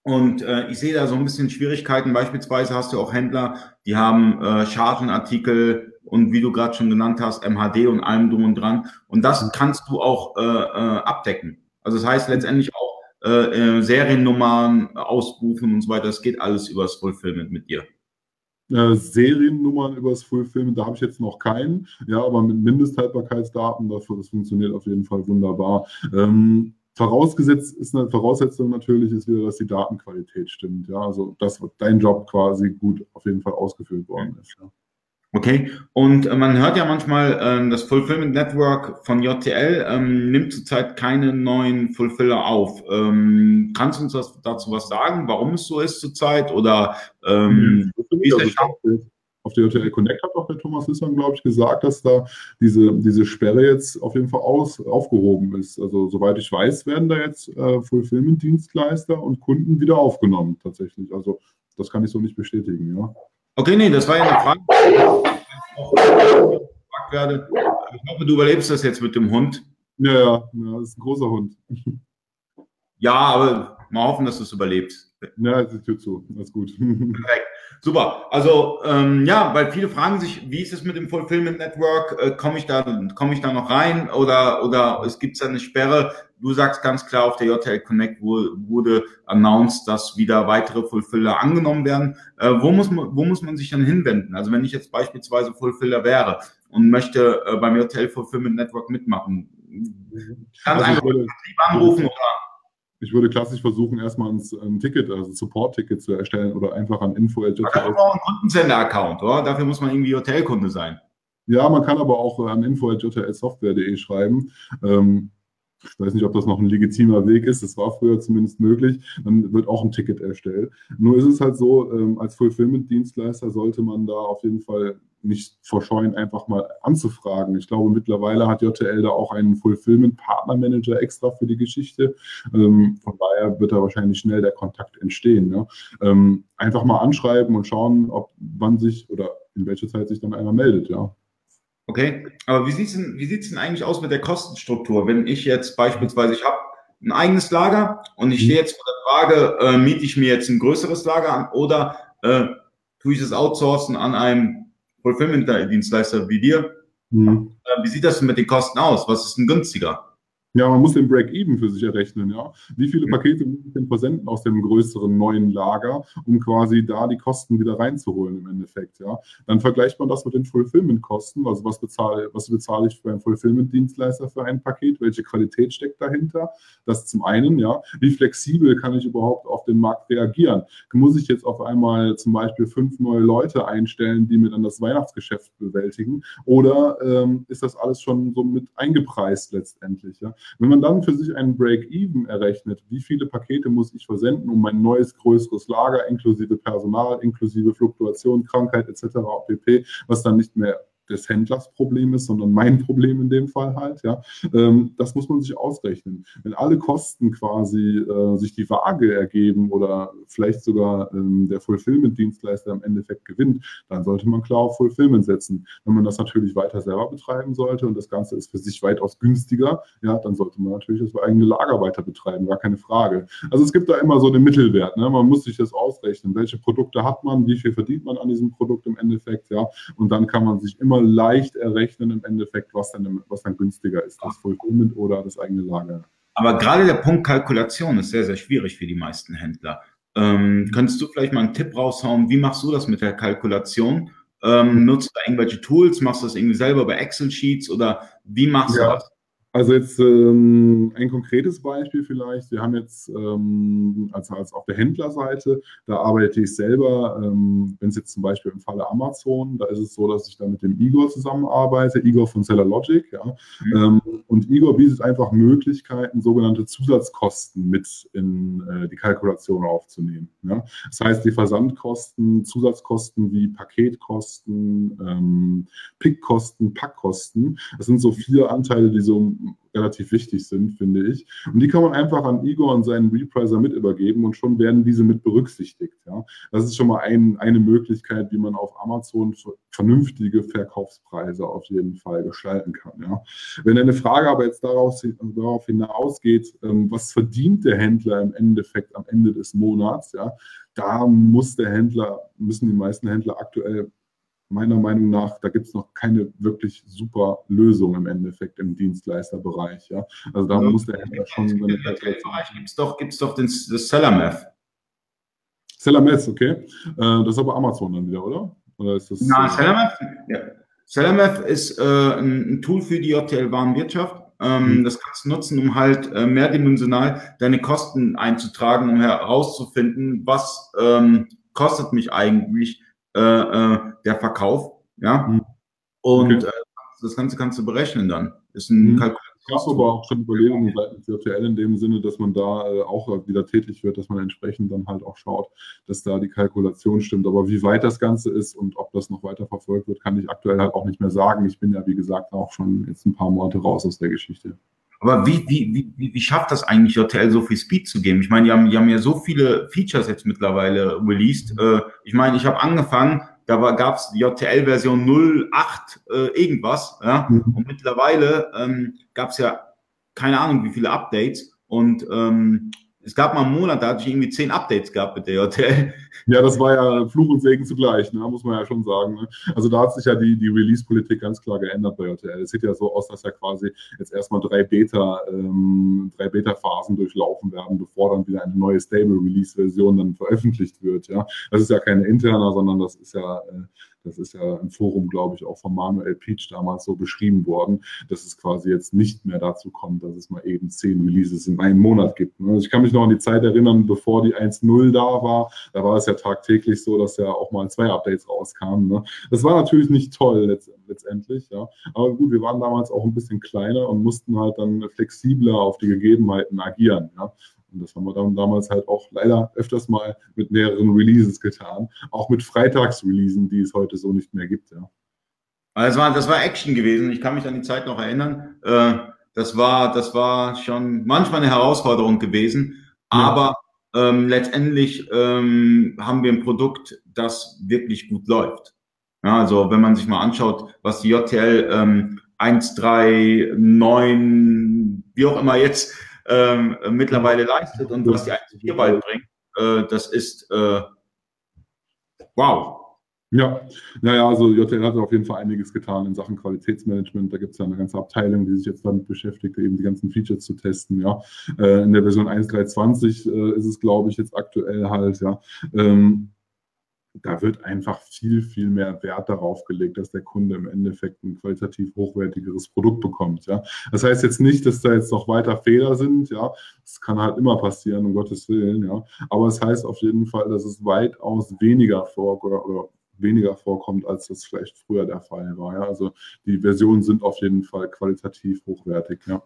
Und äh, ich sehe da so ein bisschen Schwierigkeiten. Beispielsweise hast du auch Händler, die haben äh, Chargenartikel und wie du gerade schon genannt hast, MHD und allem drum und dran. Und das kannst du auch äh, äh, abdecken. Also das heißt letztendlich auch äh, äh, Seriennummern ausrufen und so weiter. Das geht alles übers Fulfillment mit dir. Äh, Seriennummern übers Fulfillment, da habe ich jetzt noch keinen. Ja, aber mit Mindesthaltbarkeitsdaten, dafür, das funktioniert auf jeden Fall wunderbar. Ähm, vorausgesetzt ist eine Voraussetzung natürlich ist wieder, dass die Datenqualität stimmt. Ja, also dass dein Job quasi gut auf jeden Fall ausgeführt worden ist. Ja. Okay, und äh, man hört ja manchmal, ähm, das Fulfillment Network von JTL ähm, nimmt zurzeit keine neuen Fulfiller auf. Ähm, kannst du uns das, dazu was sagen, warum es so ist zurzeit? Oder ähm, wie ist der Stand? Auf der JTL Connect hat auch der Thomas Lissmann, glaube ich, gesagt, dass da diese, diese Sperre jetzt auf jeden Fall aus, aufgehoben ist. Also soweit ich weiß, werden da jetzt äh, Fulfillment-Dienstleister und Kunden wieder aufgenommen tatsächlich. Also das kann ich so nicht bestätigen, ja. Okay, nee, das war ja eine Frage. Ich werde. Ich hoffe, du überlebst das jetzt mit dem Hund. Ja, ja, ja das ist ein großer Hund. Ja, aber mal hoffen, dass du es überlebst. Ja, die Tür zu. Alles gut. Perfekt. Super. Also ähm, ja, weil viele fragen sich, wie ist es mit dem Fulfillment Network? Äh, komme ich da, komme ich da noch rein oder oder es gibt da eine Sperre? Du sagst ganz klar, auf der JTL Connect wurde announced, dass wieder weitere Fulfiller angenommen werden. Äh, wo muss man, wo muss man sich dann hinwenden? Also wenn ich jetzt beispielsweise Fulfiller wäre und möchte äh, beim JTL Fulfillment Network mitmachen, ganz also einfach anrufen oder ich würde klassisch versuchen, erstmal ein, ein Ticket, also ein Support-Ticket zu erstellen oder einfach an info Man kann auch einen Kundensender-Account, oder? Dafür muss man irgendwie Hotelkunde sein. Ja, man kann aber auch an info.jtlsoftware.de schreiben. Ähm, ich weiß nicht, ob das noch ein legitimer Weg ist, das war früher zumindest möglich, dann wird auch ein Ticket erstellt. Nur ist es halt so, ähm, als Fulfillment-Dienstleister sollte man da auf jeden Fall nicht verscheuen, einfach mal anzufragen. Ich glaube, mittlerweile hat JTL da auch einen Fulfillment-Partner-Manager extra für die Geschichte. Ähm, von daher wird da wahrscheinlich schnell der Kontakt entstehen. Ne? Ähm, einfach mal anschreiben und schauen, ob wann sich oder in welcher Zeit sich dann einer meldet, ja. Okay, aber wie sieht es denn, denn eigentlich aus mit der Kostenstruktur? Wenn ich jetzt beispielsweise, ich habe ein eigenes Lager und ich stehe jetzt vor der Frage, äh, miete ich mir jetzt ein größeres Lager an oder äh, tue ich das outsourcen an einem Fulfillment-Dienstleister wie dir? Mhm. Äh, wie sieht das denn mit den Kosten aus? Was ist denn günstiger? Ja, man muss den Break-Even für sich errechnen, ja. Wie viele Pakete muss ich denn versenden aus dem größeren neuen Lager, um quasi da die Kosten wieder reinzuholen im Endeffekt, ja. Dann vergleicht man das mit den Fulfillment-Kosten, also was bezahle, was bezahle ich für einen Fulfillment-Dienstleister für ein Paket, welche Qualität steckt dahinter, das zum einen, ja. Wie flexibel kann ich überhaupt auf den Markt reagieren? Muss ich jetzt auf einmal zum Beispiel fünf neue Leute einstellen, die mir dann das Weihnachtsgeschäft bewältigen? Oder ähm, ist das alles schon so mit eingepreist letztendlich, ja? Wenn man dann für sich einen Break-Even errechnet, wie viele Pakete muss ich versenden, um mein neues, größeres Lager inklusive Personal, inklusive Fluktuation, Krankheit etc. pp., was dann nicht mehr des Händlers Problem ist, sondern mein Problem in dem Fall halt. Ja, ähm, das muss man sich ausrechnen. Wenn alle Kosten quasi äh, sich die Waage ergeben oder vielleicht sogar ähm, der Fulfillment-Dienstleister im Endeffekt gewinnt, dann sollte man klar auf Fulfillment setzen. Wenn man das natürlich weiter selber betreiben sollte und das Ganze ist für sich weitaus günstiger, ja, dann sollte man natürlich das eigene Lager weiter betreiben, gar keine Frage. Also es gibt da immer so den Mittelwert. Ne? Man muss sich das ausrechnen. Welche Produkte hat man? Wie viel verdient man an diesem Produkt im Endeffekt? Ja, und dann kann man sich immer immer leicht errechnen im Endeffekt, was dann, was dann günstiger ist, das Fulfillment oder das eigene Lager. Aber gerade der Punkt Kalkulation ist sehr, sehr schwierig für die meisten Händler. Ähm, könntest du vielleicht mal einen Tipp raushauen? Wie machst du das mit der Kalkulation? Ähm, nutzt du da irgendwelche Tools? Machst du das irgendwie selber bei Excel-Sheets oder wie machst ja. du das? Also jetzt ähm, ein konkretes Beispiel vielleicht. Wir haben jetzt, ähm, also als auf der Händlerseite, da arbeite ich selber, ähm, wenn es jetzt zum Beispiel im Falle Amazon, da ist es so, dass ich da mit dem Igor zusammenarbeite, Igor von Seller Logic, ja. Mhm. Ähm, und Igor bietet einfach Möglichkeiten, sogenannte Zusatzkosten mit in äh, die Kalkulation aufzunehmen. Ja. Das heißt, die Versandkosten, Zusatzkosten wie Paketkosten, ähm, Pickkosten, Packkosten, das sind so vier Anteile, die so relativ wichtig sind, finde ich. Und die kann man einfach an Igor und seinen Repricer mit übergeben und schon werden diese mit berücksichtigt. Ja. Das ist schon mal ein, eine Möglichkeit, wie man auf Amazon vernünftige Verkaufspreise auf jeden Fall gestalten kann. Ja. Wenn eine Frage aber jetzt darauf, darauf hinausgeht, ähm, was verdient der Händler im Endeffekt am Ende des Monats, ja, da muss der Händler, müssen die meisten Händler aktuell meiner Meinung nach, da gibt es noch keine wirklich super Lösung im Endeffekt im Dienstleisterbereich. Ja? Also da ja, muss der Händler schon seine Bereich gibt es doch, gibt's doch den, das Seller Sellermath, okay. Äh, das ist aber Amazon dann wieder, oder? Oder ist das? Na, Sellermath, ja. Sellermath ist äh, ein, Tool für die JTL-Warenwirtschaft. Ähm, mhm. Das kannst du nutzen, um halt äh, mehrdimensional deine Kosten einzutragen, um herauszufinden, was ähm, kostet mich eigentlich äh, äh, der Verkauf. Ja. Mhm. Und okay. äh, das Ganze kannst du berechnen dann. Ist ein mhm. Kalkulator. gab aber auch schon Überlegungen seitens JTL in dem Sinne, dass man da äh, auch wieder tätig wird, dass man entsprechend dann halt auch schaut, dass da die Kalkulation stimmt. Aber wie weit das Ganze ist und ob das noch weiter verfolgt wird, kann ich aktuell halt auch nicht mehr sagen. Ich bin ja, wie gesagt, auch schon jetzt ein paar Monate raus aus der Geschichte. Aber wie, wie, wie, wie schafft das eigentlich JTL so viel Speed zu geben? Ich meine, die haben, die haben ja so viele Features jetzt mittlerweile released. Äh, ich meine, ich habe angefangen, da gab es JTL-Version 08 äh, irgendwas, ja. Mhm. Und mittlerweile ähm, gab es ja keine Ahnung wie viele Updates. Und ähm, es gab mal einen Monat, da hatte ich irgendwie zehn Updates gehabt mit der JTL. Ja, das war ja Fluch und Segen zugleich, ne? muss man ja schon sagen. Ne? Also da hat sich ja die, die Release-Politik ganz klar geändert bei JTL. Es sieht ja so aus, dass ja quasi jetzt erstmal drei Beta, ähm, drei Beta-Phasen durchlaufen werden, bevor dann wieder eine neue Stable-Release-Version dann veröffentlicht wird. Ja, das ist ja keine interne, sondern das ist ja äh, das ist ja im Forum, glaube ich, auch von Manuel Peach damals so beschrieben worden, dass es quasi jetzt nicht mehr dazu kommt, dass es mal eben zehn Releases in einem Monat gibt. Ne? Ich kann mich noch an die Zeit erinnern, bevor die 1.0 da war. Da war es ja tagtäglich so, dass ja auch mal zwei Updates rauskamen. Ne? Das war natürlich nicht toll letztendlich. Aber gut, wir waren damals auch ein bisschen kleiner und mussten halt dann flexibler auf die Gegebenheiten agieren. Und das haben wir dann damals halt auch leider öfters mal mit mehreren Releases getan. Auch mit Freitagsreleasen, die es heute so nicht mehr gibt, ja. Das war, das war Action gewesen. Ich kann mich an die Zeit noch erinnern. Äh, das war, das war schon manchmal eine Herausforderung gewesen. Aber ja. ähm, letztendlich ähm, haben wir ein Produkt, das wirklich gut läuft. Ja, also wenn man sich mal anschaut, was die JTL ähm, 139, wie auch immer jetzt ähm, mittlerweile leistet und was die 1.4 bald bringt, äh, das ist äh, wow. Ja, naja, also JTL hat auf jeden Fall einiges getan in Sachen Qualitätsmanagement. Da gibt es ja eine ganze Abteilung, die sich jetzt damit beschäftigt, eben die ganzen Features zu testen. Ja, äh, in der Version 1.3.20 äh, ist es, glaube ich, jetzt aktuell halt. Ja, ähm, da wird einfach viel, viel mehr Wert darauf gelegt, dass der Kunde im Endeffekt ein qualitativ hochwertigeres Produkt bekommt. Ja. Das heißt jetzt nicht, dass da jetzt noch weiter Fehler sind, ja. Das kann halt immer passieren, um Gottes Willen, ja. Aber es heißt auf jeden Fall, dass es weitaus weniger vor oder, oder weniger vorkommt, als das vielleicht früher der Fall war. Ja. Also die Versionen sind auf jeden Fall qualitativ hochwertig, ja.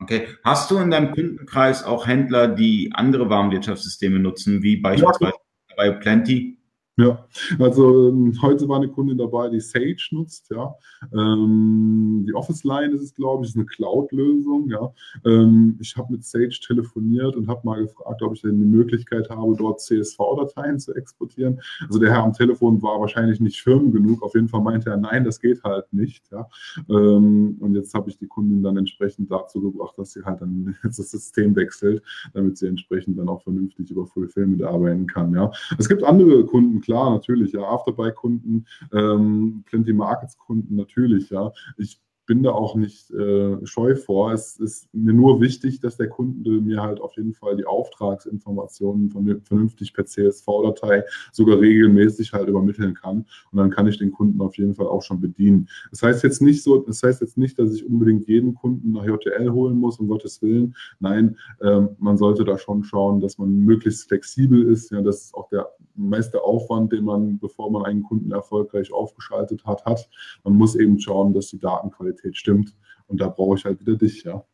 Okay. Hast du in deinem Kundenkreis auch Händler, die andere Warenwirtschaftssysteme nutzen, wie beispielsweise ja, bei Plenty? Ja, also ähm, heute war eine Kundin dabei, die Sage nutzt, ja. Ähm, die Office Line ist es, glaube ich, ist eine Cloud-Lösung, ja. Ähm, ich habe mit Sage telefoniert und habe mal gefragt, ob ich denn die Möglichkeit habe, dort CSV-Dateien zu exportieren. Also der Herr am Telefon war wahrscheinlich nicht firm genug. Auf jeden Fall meinte er, nein, das geht halt nicht, ja. Ähm, und jetzt habe ich die Kundin dann entsprechend dazu gebracht, dass sie halt dann das System wechselt, damit sie entsprechend dann auch vernünftig über Fulfillment arbeiten kann, ja. Es gibt andere Kunden, klar, natürlich, ja, Afterbuy-Kunden, ähm, Plenty Markets-Kunden, natürlich, ja. Ich bin da auch nicht äh, scheu vor. Es ist mir nur wichtig, dass der Kunde mir halt auf jeden Fall die Auftragsinformationen von, vernünftig per CSV-Datei sogar regelmäßig halt übermitteln kann. Und dann kann ich den Kunden auf jeden Fall auch schon bedienen. Das heißt jetzt nicht so, das heißt jetzt nicht, dass ich unbedingt jeden Kunden nach JTL holen muss, um Gottes Willen. Nein, ähm, man sollte da schon schauen, dass man möglichst flexibel ist. Ja, das ist auch der meiste Aufwand, den man, bevor man einen Kunden erfolgreich aufgeschaltet hat, hat. Man muss eben schauen, dass die Datenqualität Qualität stimmt. Und da brauche ich halt wieder dich, ja.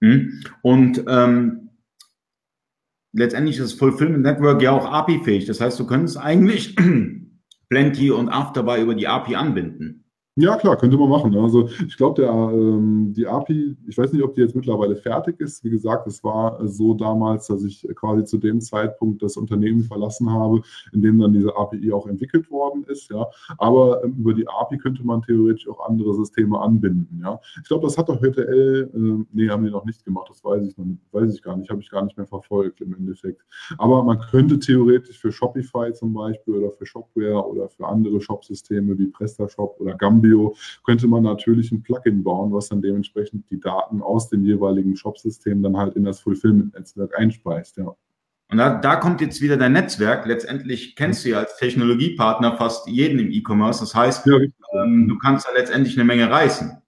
Hm. Und ähm, letztendlich ist Fulfillment Network ja auch API-fähig. Das heißt, du könntest eigentlich Plenty und Afterbuy über die API anbinden. Ja, klar, könnte man machen. Also ich glaube, ähm, die API, ich weiß nicht, ob die jetzt mittlerweile fertig ist. Wie gesagt, es war so damals, dass ich quasi zu dem Zeitpunkt das Unternehmen verlassen habe, in dem dann diese API auch entwickelt worden ist. Ja. Aber ähm, über die API könnte man theoretisch auch andere Systeme anbinden. Ja. Ich glaube, das hat doch HTL, äh, nee, haben die noch nicht gemacht, das weiß ich, noch, weiß ich gar nicht, habe ich gar nicht mehr verfolgt im Endeffekt. Aber man könnte theoretisch für Shopify zum Beispiel oder für Shopware oder für andere Shopsysteme wie PrestaShop oder Gambit Cambio könnte man natürlich ein Plugin bauen, was dann dementsprechend die Daten aus dem jeweiligen Shop-System dann halt in das Fulfillment-Netzwerk einspeist, ja. Und da, da kommt jetzt wieder dein Netzwerk. Letztendlich kennst du ja als Technologiepartner fast jeden im E-Commerce. Das heißt, ja, ähm, du kannst da letztendlich eine Menge reißen.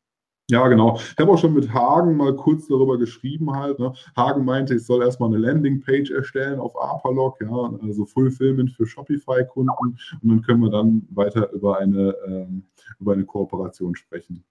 Ja, genau. Ich habe auch schon mit Hagen mal kurz darüber geschrieben halt. Ne? Hagen meinte, ich soll erstmal eine Landingpage erstellen auf Apalog, ja, also Fulfillment für Shopify-Kunden und dann können wir dann weiter über eine, ähm, über eine Kooperation sprechen.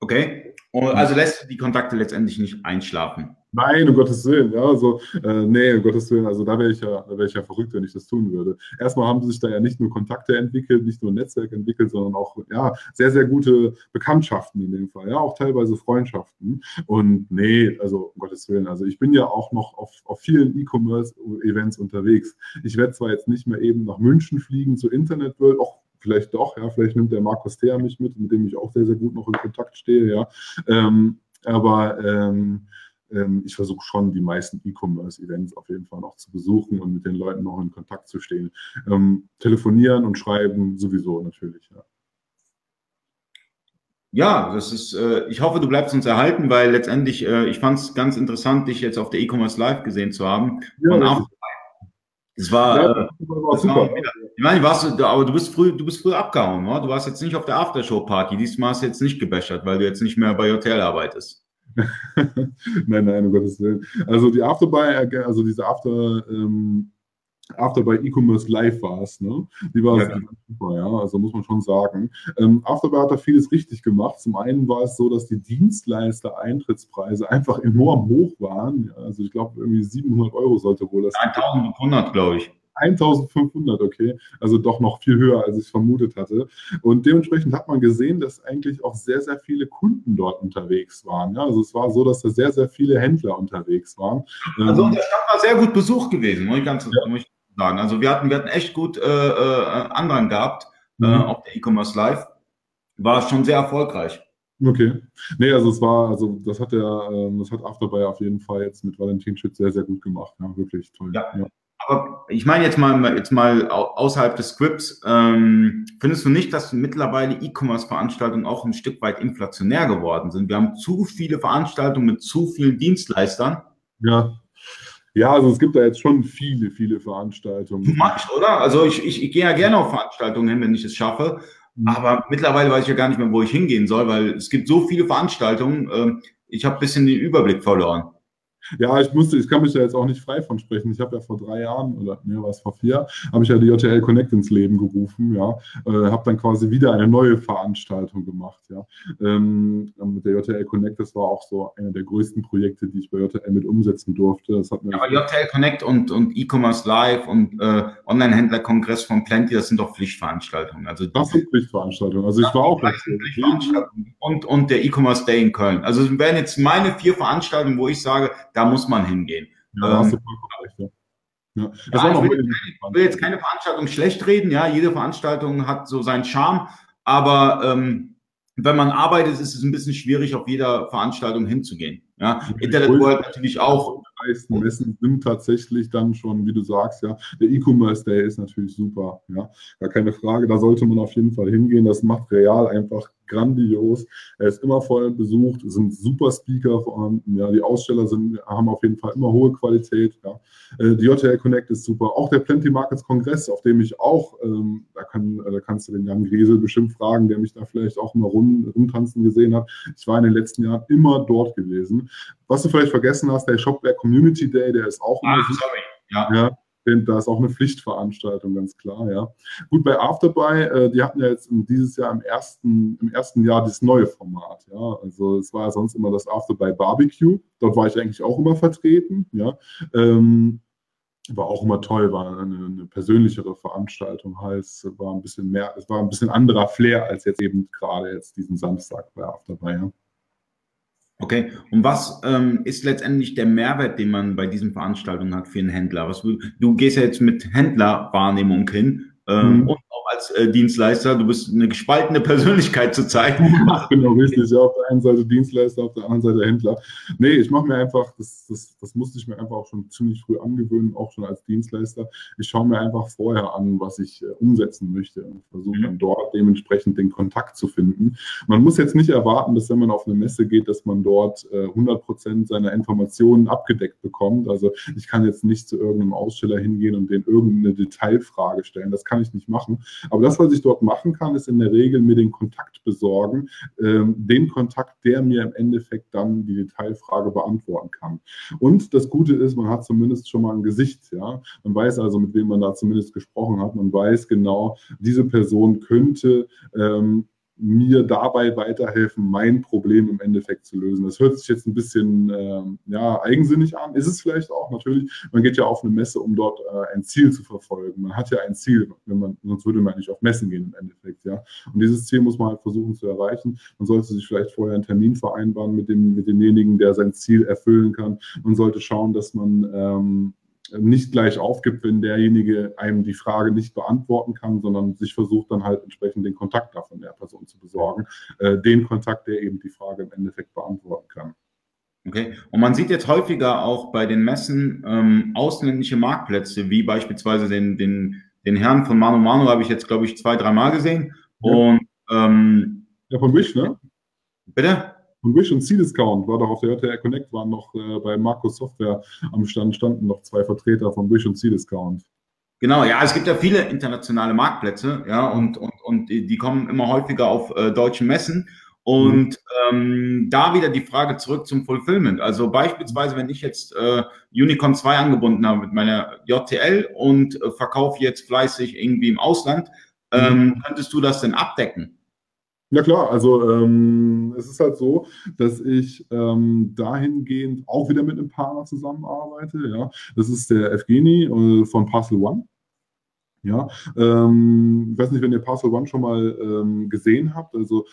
Okay, also lässt du die Kontakte letztendlich nicht einschlafen. Nein, um Gottes Willen, ja, also, äh, nee, um Gottes Willen, also da wäre ich ja, da wäre ich ja verrückt, wenn ich das tun würde. Erstmal haben sich da ja nicht nur Kontakte entwickelt, nicht nur ein Netzwerk entwickelt, sondern auch, ja, sehr, sehr gute Bekanntschaften in dem Fall, ja, auch teilweise Freundschaften. Und nee, also, um Gottes Willen, also ich bin ja auch noch auf, auf vielen E-Commerce-Events unterwegs. Ich werde zwar jetzt nicht mehr eben nach München fliegen zur Internet World, auch vielleicht doch, ja, vielleicht nimmt der Markus Thea mich mit, mit dem ich auch sehr, sehr gut noch in Kontakt stehe, ja. Ähm, aber ähm, ähm, ich versuche schon, die meisten E-Commerce-Events auf jeden Fall noch zu besuchen und mit den Leuten noch in Kontakt zu stehen. Ähm, telefonieren und schreiben sowieso natürlich, ja. Ja, das ist, äh, ich hoffe, du bleibst uns erhalten, weil letztendlich, äh, ich fand es ganz interessant, dich jetzt auf der E-Commerce Live gesehen zu haben. Ja, das war, ja, äh, war, super. War ich meine, warst du, aber du bist früh, du bist früh abgehauen, oder? Du warst jetzt nicht auf der Aftershow-Party. Diesmal hast du jetzt nicht gebäschert, weil du jetzt nicht mehr bei Hotel arbeitest. nein, nein, um Gottes Willen. Also die Afterbuy, also diese After, ähm, Afterbuy E-Commerce Live war es, ne? Die war ja. super, ja, also muss man schon sagen. Ähm, Afterbuy hat da vieles richtig gemacht. Zum einen war es so, dass die Dienstleister-Eintrittspreise einfach enorm hoch waren. Ja, also ich glaube, irgendwie 700 Euro sollte wohl das. 1500, glaube ich. 1500, okay. Also doch noch viel höher, als ich vermutet hatte. Und dementsprechend hat man gesehen, dass eigentlich auch sehr, sehr viele Kunden dort unterwegs waren. Ja, also es war so, dass da sehr, sehr viele Händler unterwegs waren. Also ähm, der Stand war sehr gut besucht gewesen, muss ich ganz ja. muss ich sagen. Also wir hatten, wir hatten echt gut äh, äh, Andrang gehabt äh, mhm. äh, auf der E-Commerce Live. War schon sehr erfolgreich. Okay. Nee, also es war, also das hat der, ähm, das hat Afterbuy auf jeden Fall jetzt mit Valentin Schütz sehr, sehr gut gemacht. Ja, wirklich toll. Ja. ja. Aber ich meine jetzt mal, jetzt mal außerhalb des Scripts, ähm, findest du nicht, dass mittlerweile E-Commerce-Veranstaltungen auch ein Stück weit inflationär geworden sind? Wir haben zu viele Veranstaltungen mit zu vielen Dienstleistern. Ja. Ja, also es gibt da jetzt schon viele, viele Veranstaltungen. Du machst, oder? Also ich, ich, ich gehe ja gerne auf Veranstaltungen hin, wenn ich es schaffe. Mhm. Aber mittlerweile weiß ich ja gar nicht mehr, wo ich hingehen soll, weil es gibt so viele Veranstaltungen. Äh, ich habe ein bisschen den Überblick verloren. Ja, ich musste, ich kann mich da jetzt auch nicht frei von sprechen. Ich habe ja vor drei Jahren oder mir war es vor vier, habe ich ja die JTL Connect ins Leben gerufen, ja, äh, habe dann quasi wieder eine neue Veranstaltung gemacht, ja. Ähm, mit der JTL Connect, das war auch so eine der größten Projekte, die ich bei JTL mit umsetzen durfte. Das hat mir ja, aber JTL Connect und, und E-Commerce Live und äh, Online-Händler-Kongress von Plenty, das sind doch Pflichtveranstaltungen. Also das sind Pflichtveranstaltungen. Also ich war auch und, und der E-Commerce Day in Köln. Also es wären jetzt meine vier Veranstaltungen, wo ich sage, da muss man hingehen. Ja, ähm, ja. Ja, ja, ich, will, ich, will, jetzt keine Veranstaltung schlecht reden, ja, jede Veranstaltung hat so seinen Charme, aber ähm, wenn man arbeitet, ist es ein bisschen schwierig, auf jeder Veranstaltung hinzugehen. Ja, Internet World natürlich auch. Die meisten Messen sind tatsächlich dann schon, wie du sagst, ja, der E-Commerce Day ist natürlich super, ja, gar keine Frage, da sollte man auf jeden Fall hingehen, das macht real einfach grandios. Er ist immer voll besucht, es sind super Speaker vorhanden. Ja, die Aussteller sind, haben auf jeden Fall immer hohe Qualität. Ja. Äh, die JTL Connect ist super. Auch der Plenty Markets Kongress, auf dem ich auch, ähm, da, kann, äh, da kannst du den Jan Griesel bestimmt fragen, der mich da vielleicht auch immer rum, rumtanzen gesehen hat. Ich war in den letzten Jahren immer dort gewesen. Was du vielleicht vergessen hast, der Shopware Community Day, der ist auch immer. Ah, sorry. Ja. ja da ist auch eine Pflichtveranstaltung, ganz klar, ja. Gut, bei Afterbuy, äh, die hatten ja jetzt dieses Jahr im ersten, im ersten Jahr das neue Format, ja. Also es war ja sonst immer das Afterbuy Barbecue. Dort war ich eigentlich auch immer vertreten, ja. Ähm, war auch immer toll, war eine, eine, persönlichere Veranstaltung, heißt, war ein bisschen mehr, es war ein bisschen anderer Flair als jetzt eben gerade jetzt diesen Samstag bei Afterbuy, ja. Okay, und was ähm, ist letztendlich der Mehrwert, den man bei diesen Veranstaltungen hat für einen Händler? Was, du gehst ja jetzt mit Händlerwahrnehmung hin ähm, mhm. Als äh, Dienstleister. Du bist eine gespaltene Persönlichkeit zurzeit. genau, richtig. Ja, auf der einen Seite Dienstleister, auf der anderen Seite Händler. Nee, ich mache mir einfach, das, das, das musste ich mir einfach auch schon ziemlich früh angewöhnen, auch schon als Dienstleister. Ich schaue mir einfach vorher an, was ich äh, umsetzen möchte und versuche mhm. dann dort dementsprechend den Kontakt zu finden. Man muss jetzt nicht erwarten, dass wenn man auf eine Messe geht, dass man dort äh, 100 Prozent seiner Informationen abgedeckt bekommt. Also ich kann jetzt nicht zu irgendeinem Aussteller hingehen und den irgendeine Detailfrage stellen. Das kann ich nicht machen. Aber das, was ich dort machen kann, ist in der Regel mir den Kontakt besorgen, ähm, den Kontakt, der mir im Endeffekt dann die Detailfrage beantworten kann. Und das Gute ist, man hat zumindest schon mal ein Gesicht, ja. Man weiß also, mit wem man da zumindest gesprochen hat. Man weiß genau, diese Person könnte ähm, mir dabei weiterhelfen, mein Problem im Endeffekt zu lösen. Das hört sich jetzt ein bisschen ähm, ja, eigensinnig an, ist es vielleicht auch natürlich. Man geht ja auf eine Messe, um dort äh, ein Ziel zu verfolgen. Man hat ja ein Ziel, wenn man, sonst würde man nicht auf Messen gehen im Endeffekt. Ja. Und dieses Ziel muss man halt versuchen zu erreichen. Man sollte sich vielleicht vorher einen Termin vereinbaren mit, dem, mit demjenigen, der sein Ziel erfüllen kann. Man sollte schauen, dass man ähm, nicht gleich aufgibt, wenn derjenige einem die Frage nicht beantworten kann, sondern sich versucht dann halt entsprechend den Kontakt davon der Person zu besorgen, äh, den Kontakt, der eben die Frage im Endeffekt beantworten kann. Okay, und man sieht jetzt häufiger auch bei den Messen ähm, ausländische Marktplätze, wie beispielsweise den, den, den Herrn von Mano Mano habe ich jetzt, glaube ich, zwei, dreimal gesehen. Ja. Und ähm, ja, von Wish, ne? Bitte? Und Wish und C-Discount war doch auf der JTR Connect, waren noch äh, bei Markus Software am Stand, standen noch zwei Vertreter von Wish und C-Discount. Genau, ja, es gibt ja viele internationale Marktplätze, ja, und, und, und die kommen immer häufiger auf äh, deutschen Messen. Und ähm, da wieder die Frage zurück zum Fulfillment. Also beispielsweise, wenn ich jetzt äh, Unicorn 2 angebunden habe mit meiner JTL und äh, verkaufe jetzt fleißig irgendwie im Ausland, ähm, mhm. könntest du das denn abdecken? Ja klar, also ähm, es ist halt so, dass ich ähm, dahingehend auch wieder mit einem Partner zusammenarbeite. Ja, das ist der Evgeny äh, von Parcel One. Ja, ähm, ich weiß nicht, wenn ihr Parcel One schon mal ähm, gesehen habt. Also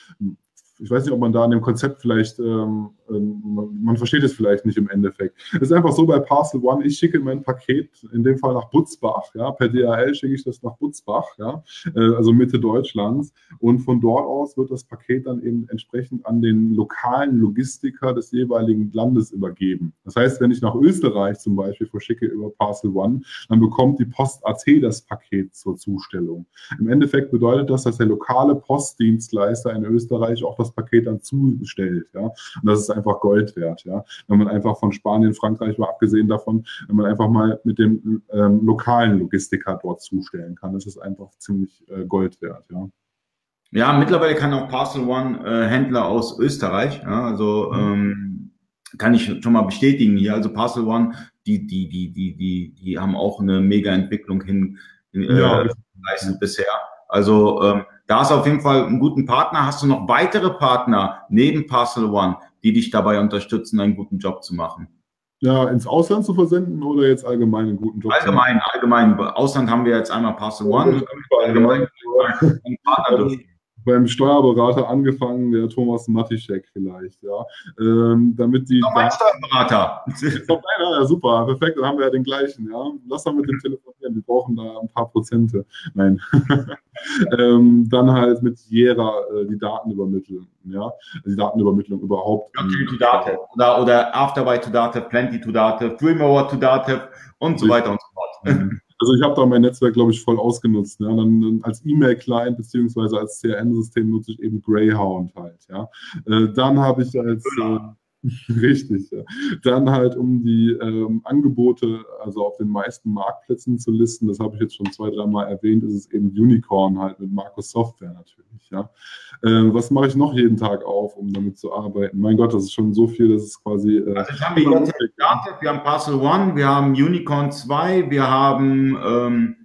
ich weiß nicht, ob man da an dem Konzept vielleicht, ähm, man, man, versteht es vielleicht nicht im Endeffekt. Es ist einfach so bei Parcel One, ich schicke mein Paket, in dem Fall nach Butzbach, ja, per DHL schicke ich das nach Butzbach, ja, äh, also Mitte Deutschlands und von dort aus wird das Paket dann eben entsprechend an den lokalen Logistiker des jeweiligen Landes übergeben. Das heißt, wenn ich nach Österreich zum Beispiel verschicke über Parcel One, dann bekommt die Post AT das Paket zur Zustellung. Im Endeffekt bedeutet das, dass der lokale Postdienstleister in Österreich auch das Paket dann zustellt. Ja? Und das ist einfach Gold wert. Ja? Wenn man einfach von Spanien, Frankreich, mal abgesehen davon, wenn man einfach mal mit dem ähm, lokalen Logistiker dort zustellen kann, das ist einfach ziemlich äh, Gold wert. Ja? Ja, mittlerweile kann auch Parcel One äh, Händler aus Österreich, ja, also mhm. ähm, kann ich schon mal bestätigen hier. Also Parcel One, die, die, die, die, die, die haben auch eine mega Entwicklung hin äh, ja. geleistet bisher. Also ähm, da ist auf jeden Fall einen guten Partner. Hast du noch weitere Partner neben Parcel One, die dich dabei unterstützen, einen guten Job zu machen? Ja, ins Ausland zu versenden oder jetzt allgemein einen guten Job? Allgemein, allgemein. Ausland haben wir jetzt einmal Parcel One. Allgemein, allgemein Partner beim Steuerberater angefangen, der Thomas Matischek vielleicht, ja. Ähm, damit die. Noch mein Steuerberater. ja, super, perfekt, dann haben wir ja den gleichen, ja. Lass mal mit dem telefonieren. wir brauchen da ein paar Prozente. Nein. ähm, dann halt mit Jera äh, die Daten übermitteln, ja, die Datenübermittlung überhaupt. Okay, to Datev. Oder, oder Afterby to Datev, Plenty to Datev, Dreamover to Datev und so weiter und so fort. Also ich habe da mein Netzwerk, glaube ich, voll ausgenutzt. Ja. Dann als E-Mail-Client beziehungsweise als CRM-System nutze ich eben Greyhound halt. Ja. Äh, dann habe ich als äh, Richtig, ja. Dann halt, um die ähm, Angebote, also auf den meisten Marktplätzen zu listen, das habe ich jetzt schon zwei, dreimal erwähnt, ist es eben Unicorn halt mit Markus Software natürlich, ja. Äh, was mache ich noch jeden Tag auf, um damit zu arbeiten? Mein Gott, das ist schon so viel, das ist quasi. Äh, also haben wir jetzt Datev, wir haben Parcel One, wir haben Unicorn 2, wir haben ähm,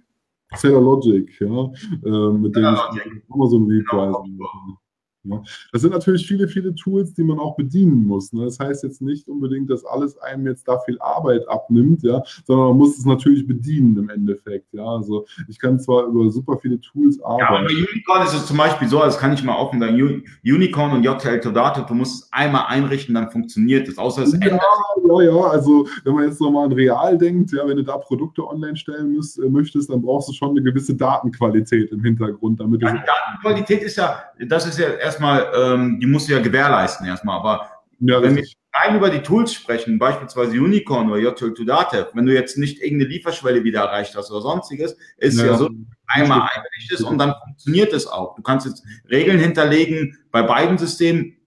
Logic, ja, äh, mit dem ich Amazon Repricing mache. Ne? Das sind natürlich viele, viele Tools, die man auch bedienen muss. Ne? Das heißt jetzt nicht unbedingt, dass alles einem jetzt da viel Arbeit abnimmt, ja, sondern man muss es natürlich bedienen im Endeffekt. Ja, also ich kann zwar über super viele Tools arbeiten. Ja, aber bei Unicorn ist es zum Beispiel so, das kann ich mal offen sagen, Unicorn und JTL to Data, du musst es einmal einrichten, dann funktioniert es, außer es ja, ändert. Ja, ja, also wenn man jetzt nochmal an real denkt, ja, wenn du da Produkte online stellen müsst, äh, möchtest, dann brauchst du schon eine gewisse Datenqualität im Hintergrund, damit ja, Datenqualität ist ja, das ist ja erstmal, ähm, die musst du ja gewährleisten erstmal. Aber ja, wenn wir rein über die Tools sprechen, beispielsweise Unicorn oder JTL to Data, wenn du jetzt nicht irgendeine Lieferschwelle wieder erreicht hast oder sonstiges, ist ja, ja so, einmal einrichtest und dann funktioniert es auch. Du kannst jetzt Regeln hinterlegen bei beiden Systemen,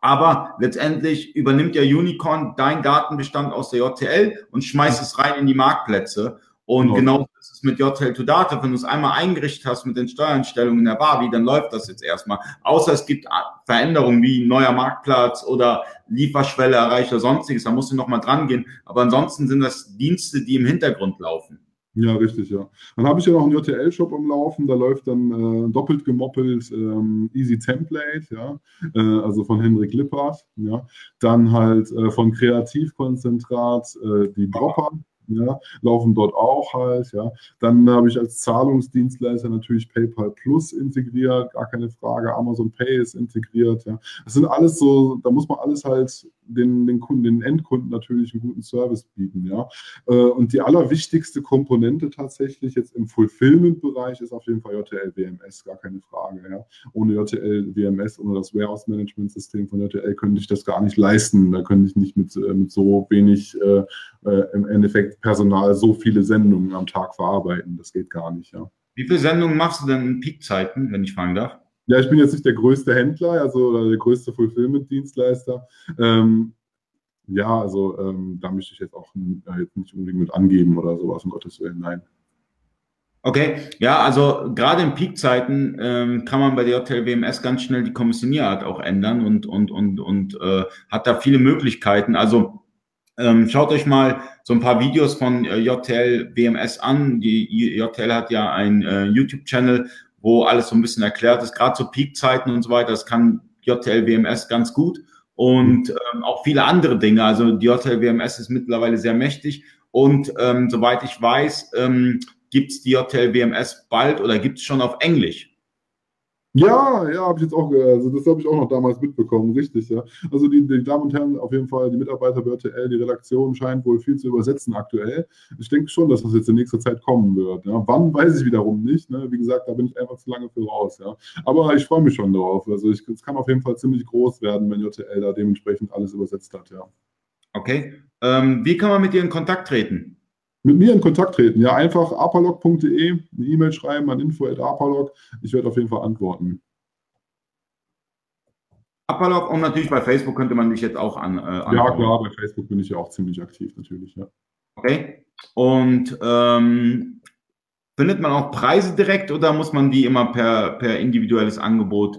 aber letztendlich übernimmt ja Unicorn deinen Datenbestand aus der JTL und schmeißt es rein in die Marktplätze. Und genau, genau mit JTL to Data. Wenn du es einmal eingerichtet hast mit den Steuereinstellungen der Barbie, dann läuft das jetzt erstmal. Außer es gibt Veränderungen wie neuer Marktplatz oder Lieferschwelle erreicht oder sonstiges. Da musst du nochmal dran gehen. Aber ansonsten sind das Dienste, die im Hintergrund laufen. Ja, richtig, ja. Dann habe ich ja noch einen JTL-Shop am Laufen, da läuft dann äh, doppelt gemoppelt ähm, Easy Template, ja, äh, also von Henrik Lippert, ja. Dann halt äh, von Kreativkonzentrat äh, die Dropper, ja, laufen dort auch halt, ja. Dann habe ich als Zahlungsdienstleister natürlich PayPal Plus integriert, gar keine Frage, Amazon Pay ist integriert, ja. Das sind alles so, da muss man alles halt den, den Kunden, den Endkunden natürlich einen guten Service bieten, ja. Äh, und die allerwichtigste Komponente tatsächlich jetzt im Fulfillment-Bereich ist auf jeden Fall JTL WMS, gar keine Frage, ja. Ohne JTL WMS, ohne das Warehouse-Management-System von JTL könnte ich das gar nicht leisten. Da könnte ich nicht mit, äh, mit so wenig äh, äh, im Endeffekt Personal so viele Sendungen am Tag verarbeiten. Das geht gar nicht, ja. Wie viele Sendungen machst du denn in Peakzeiten, wenn ich fragen darf? Ja, ich bin jetzt nicht der größte Händler, also oder der größte Fulfillment-Dienstleister. Ähm, ja, also ähm, da möchte ich jetzt auch äh, jetzt nicht unbedingt mit angeben oder sowas, um Gottes Willen, nein. Okay, ja, also gerade in Peakzeiten ähm, kann man bei der Hotel WMS ganz schnell die Kommissionierart auch ändern und, und, und, und äh, hat da viele Möglichkeiten. Also ähm, schaut euch mal so ein paar Videos von äh, JTL WMS an. Die JTL hat ja einen äh, YouTube-Channel, wo alles so ein bisschen erklärt ist, gerade zu Peakzeiten und so weiter. Das kann JTL WMS ganz gut und ähm, auch viele andere Dinge. Also die JTL WMS ist mittlerweile sehr mächtig und ähm, soweit ich weiß, ähm, gibt es die JTL WMS bald oder gibt es schon auf Englisch. Ja, ja, habe ich jetzt auch, also das habe ich auch noch damals mitbekommen, richtig, ja. Also die, die, Damen und Herren, auf jeden Fall, die Mitarbeiter bei RTL, die Redaktion scheint wohl viel zu übersetzen aktuell. Ich denke schon, dass das jetzt in nächster Zeit kommen wird. Ja. Wann, weiß ich wiederum nicht. Ne? Wie gesagt, da bin ich einfach zu lange für raus, ja. Aber ich freue mich schon darauf. Also es kann auf jeden Fall ziemlich groß werden, wenn JTL da dementsprechend alles übersetzt hat, ja. Okay. Ähm, wie kann man mit dir in Kontakt treten? Mit mir in Kontakt treten. Ja, einfach apalog.de, eine E-Mail schreiben an info.apalog. Ich werde auf jeden Fall antworten. Apalog und natürlich bei Facebook könnte man dich jetzt auch an. Äh, ja, klar, bei Facebook bin ich ja auch ziemlich aktiv, natürlich, ja. Okay. Und ähm, findet man auch Preise direkt oder muss man die immer per, per individuelles Angebot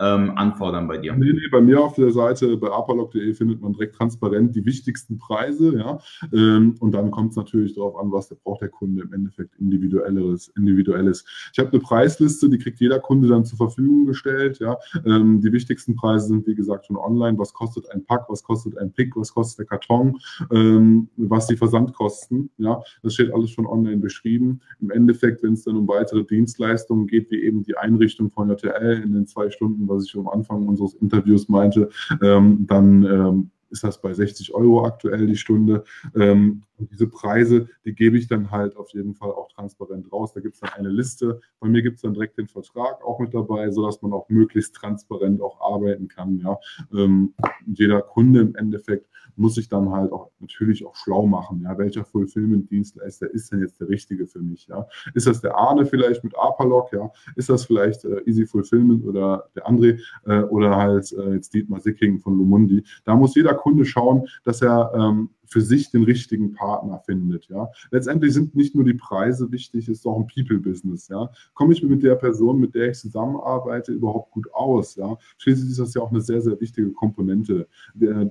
ähm, anfordern bei dir? Nee, nee, bei mir auf der Seite bei apalog.de findet man direkt transparent die wichtigsten Preise, ja. Ähm, und dann kommt es natürlich darauf an, was der braucht der Kunde im Endeffekt individuelles, individuelles. Ich habe eine Preisliste, die kriegt jeder Kunde dann zur Verfügung gestellt, ja. Ähm, die wichtigsten Preise sind, wie gesagt, schon online. Was kostet ein Pack, was kostet ein Pick, was kostet der Karton, ähm, was die Versandkosten, ja. Das steht alles schon online beschrieben. Im Endeffekt, wenn es dann um weitere Dienstleistungen geht, wie eben die Einrichtung von JTL in den zwei Stunden was ich am Anfang unseres Interviews meinte, ähm, dann ähm, ist das bei 60 Euro aktuell die Stunde. Ähm, Und diese Preise, die gebe ich dann halt auf jeden Fall auch transparent raus. Da gibt es dann eine Liste. Bei mir gibt es dann direkt den Vertrag auch mit dabei, sodass man auch möglichst transparent auch arbeiten kann. Ja. Ähm, jeder Kunde im Endeffekt muss sich dann halt auch natürlich auch schlau machen. Ja. Welcher Fulfillment-Dienstleister ist denn jetzt der richtige für mich? Ja. Ist das der Arne vielleicht mit Apalog? Ja. Ist das vielleicht äh, Easy Fulfillment oder der André äh, oder halt äh, jetzt Dietmar Sicking von Lumundi? Da muss jeder Kunde schauen, dass er ähm, für sich den richtigen Partner findet. Ja. Letztendlich sind nicht nur die Preise wichtig, es ist auch ein People-Business. Ja. Komme ich mit der Person, mit der ich zusammenarbeite, überhaupt gut aus? Ja. Schließlich ist das ja auch eine sehr, sehr wichtige Komponente. Der,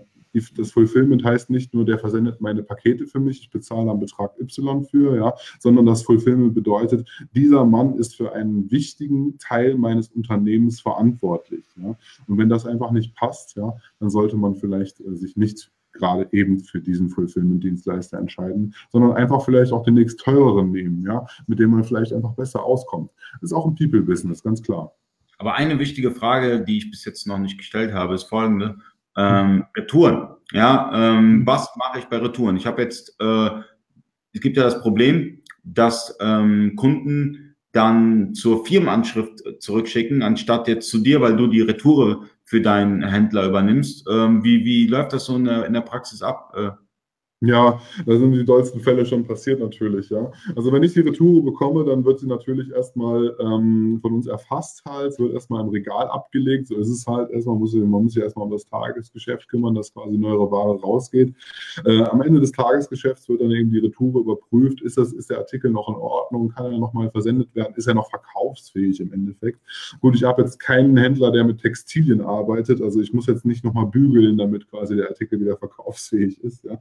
das Fulfillment heißt nicht nur, der versendet meine Pakete für mich, ich bezahle einen Betrag Y für, ja, sondern das Fulfillment bedeutet, dieser Mann ist für einen wichtigen Teil meines Unternehmens verantwortlich. Ja. Und wenn das einfach nicht passt, ja, dann sollte man vielleicht äh, sich nicht gerade eben für diesen Fulfillment-Dienstleister entscheiden, sondern einfach vielleicht auch den nächst teureren nehmen, ja, mit dem man vielleicht einfach besser auskommt. Das ist auch ein People-Business, ganz klar. Aber eine wichtige Frage, die ich bis jetzt noch nicht gestellt habe, ist folgende. Ähm, Retouren. Ja, ähm, was mache ich bei Retouren? Ich habe jetzt, äh, es gibt ja das Problem, dass ähm, Kunden dann zur Firmenanschrift zurückschicken, anstatt jetzt zu dir, weil du die Retoure für deinen Händler übernimmst. Ähm, wie, wie läuft das so in der, in der Praxis ab? Äh, ja, da sind die dollsten Fälle schon passiert natürlich, ja. Also wenn ich die Retour bekomme, dann wird sie natürlich erstmal ähm, von uns erfasst halt, wird erstmal im Regal abgelegt. So ist es halt erstmal, muss, man muss sich erstmal um das Tagesgeschäft kümmern, dass quasi neuere Ware rausgeht. Äh, am Ende des Tagesgeschäfts wird dann eben die Retour überprüft, ist, das, ist der Artikel noch in Ordnung, kann er nochmal versendet werden, ist er noch verkaufsfähig im Endeffekt. Gut, ich habe jetzt keinen Händler, der mit Textilien arbeitet, also ich muss jetzt nicht nochmal bügeln, damit quasi der Artikel wieder verkaufsfähig ist. Ja.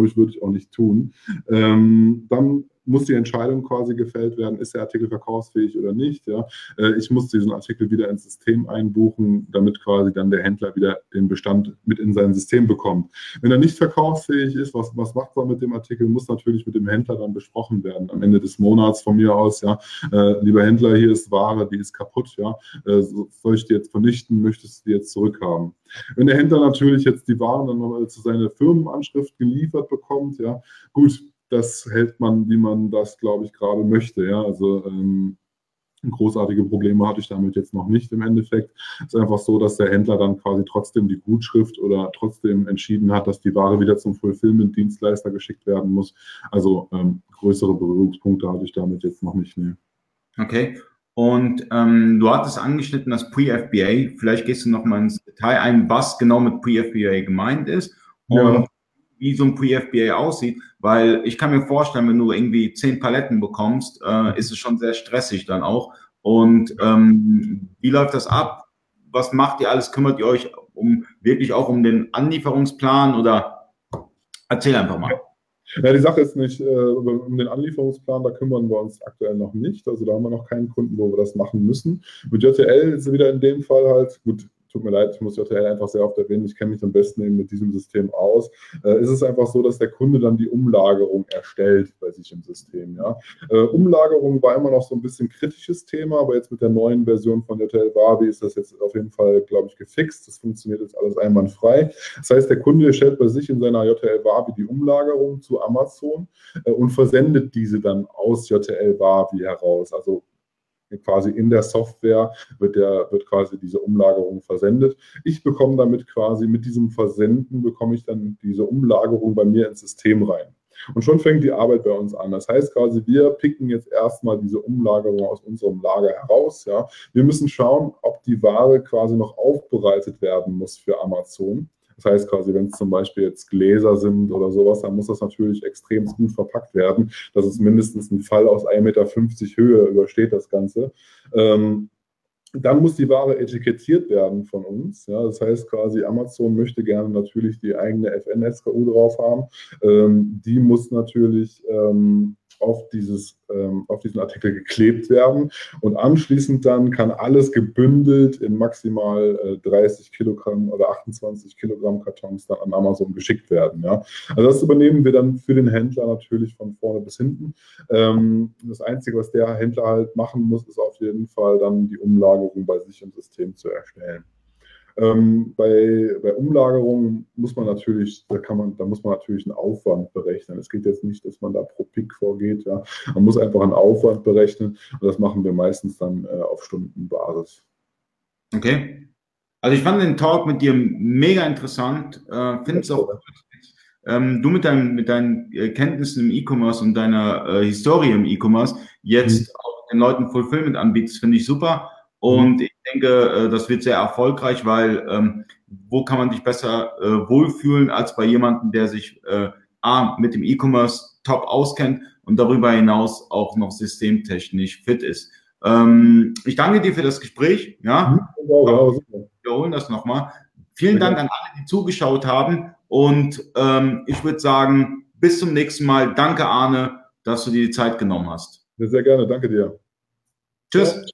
Glaube ich, würde ich auch nicht tun. Ähm, dann muss die Entscheidung quasi gefällt werden, ist der Artikel verkaufsfähig oder nicht. Ja? Äh, ich muss diesen Artikel wieder ins System einbuchen, damit quasi dann der Händler wieder den Bestand mit in sein System bekommt. Wenn er nicht verkaufsfähig ist, was, was macht man mit dem Artikel, muss natürlich mit dem Händler dann besprochen werden. Am Ende des Monats von mir aus, ja, äh, lieber Händler, hier ist Ware, die ist kaputt, ja, äh, soll ich die jetzt vernichten, möchtest du die jetzt zurückhaben? Wenn der Händler natürlich jetzt die Waren dann nochmal zu seiner Firmenanschrift geliefert bekommt, ja, gut, das hält man, wie man das, glaube ich, gerade möchte. Ja? Also ähm, großartige Probleme hatte ich damit jetzt noch nicht im Endeffekt. Es ist einfach so, dass der Händler dann quasi trotzdem die Gutschrift oder trotzdem entschieden hat, dass die Ware wieder zum Fulfillment-Dienstleister geschickt werden muss. Also ähm, größere Berührungspunkte hatte ich damit jetzt noch nicht. Nee. Okay. Und ähm, du hattest angeschnitten das Pre-FBA. Vielleicht gehst du noch mal ins Detail ein, was genau mit Pre-FBA gemeint ist. Und ja wie so ein Pre-FBA aussieht, weil ich kann mir vorstellen, wenn du irgendwie zehn Paletten bekommst, äh, ist es schon sehr stressig dann auch. Und ähm, wie läuft das ab? Was macht ihr alles? Kümmert ihr euch um wirklich auch um den Anlieferungsplan oder erzähl einfach mal. Ja, die Sache ist nicht, äh, um den Anlieferungsplan, da kümmern wir uns aktuell noch nicht. Also da haben wir noch keinen Kunden, wo wir das machen müssen. Mit JTL ist wieder in dem Fall halt, gut, tut mir leid, ich muss JTL einfach sehr oft erwähnen, ich kenne mich am besten eben mit diesem System aus, äh, ist es einfach so, dass der Kunde dann die Umlagerung erstellt bei sich im System. Ja? Äh, Umlagerung war immer noch so ein bisschen kritisches Thema, aber jetzt mit der neuen Version von JTL Barbie ist das jetzt auf jeden Fall, glaube ich, gefixt. Das funktioniert jetzt alles einwandfrei. Das heißt, der Kunde erstellt bei sich in seiner JTL Barbie die Umlagerung zu Amazon äh, und versendet diese dann aus JTL Barbie heraus. Also quasi in der Software wird, der, wird quasi diese Umlagerung versendet. Ich bekomme damit quasi mit diesem Versenden, bekomme ich dann diese Umlagerung bei mir ins System rein. Und schon fängt die Arbeit bei uns an. Das heißt quasi, wir picken jetzt erstmal diese Umlagerung aus unserem Lager heraus. Ja. Wir müssen schauen, ob die Ware quasi noch aufbereitet werden muss für Amazon. Das heißt quasi, wenn es zum Beispiel jetzt Gläser sind oder sowas, dann muss das natürlich extrem gut verpackt werden, dass es mindestens einen Fall aus 1,50 Meter Höhe übersteht, das Ganze. Ähm, dann muss die Ware etikettiert werden von uns. Ja, das heißt quasi, Amazon möchte gerne natürlich die eigene FN-SKU drauf haben. Ähm, die muss natürlich ähm, auf, dieses, ähm, auf diesen Artikel geklebt werden. Und anschließend dann kann alles gebündelt in maximal äh, 30 Kilogramm oder 28 Kilogramm Kartons dann an Amazon geschickt werden. Ja? Also das übernehmen wir dann für den Händler natürlich von vorne bis hinten. Ähm, das Einzige, was der Händler halt machen muss, ist auf jeden Fall dann die Umlagerung bei sich im System zu erstellen. Ähm, bei, bei Umlagerungen muss man natürlich, da kann man, da muss man natürlich einen Aufwand berechnen. Es geht jetzt nicht, dass man da pro Pick vorgeht. Ja. Man muss einfach einen Aufwand berechnen und das machen wir meistens dann äh, auf Stundenbasis. Okay. Also ich fand den Talk mit dir mega interessant. Äh, Finde es auch ähm, du mit, deinem, mit deinen Kenntnissen im E-Commerce und deiner äh, Historie im E-Commerce jetzt mhm. auch den Leuten Fulfillment anbietest, finde ich super. Und mhm. Ich denke, äh, das wird sehr erfolgreich, weil ähm, wo kann man sich besser äh, wohlfühlen als bei jemandem, der sich äh, A, mit dem E-Commerce top auskennt und darüber hinaus auch noch systemtechnisch fit ist. Ähm, ich danke dir für das Gespräch. Ja, mhm. wir wiederholen das nochmal. Vielen Dank an alle, die zugeschaut haben. Und ähm, ich würde sagen, bis zum nächsten Mal. Danke, Arne, dass du dir die Zeit genommen hast. Ja, sehr gerne. Danke dir. Tschüss.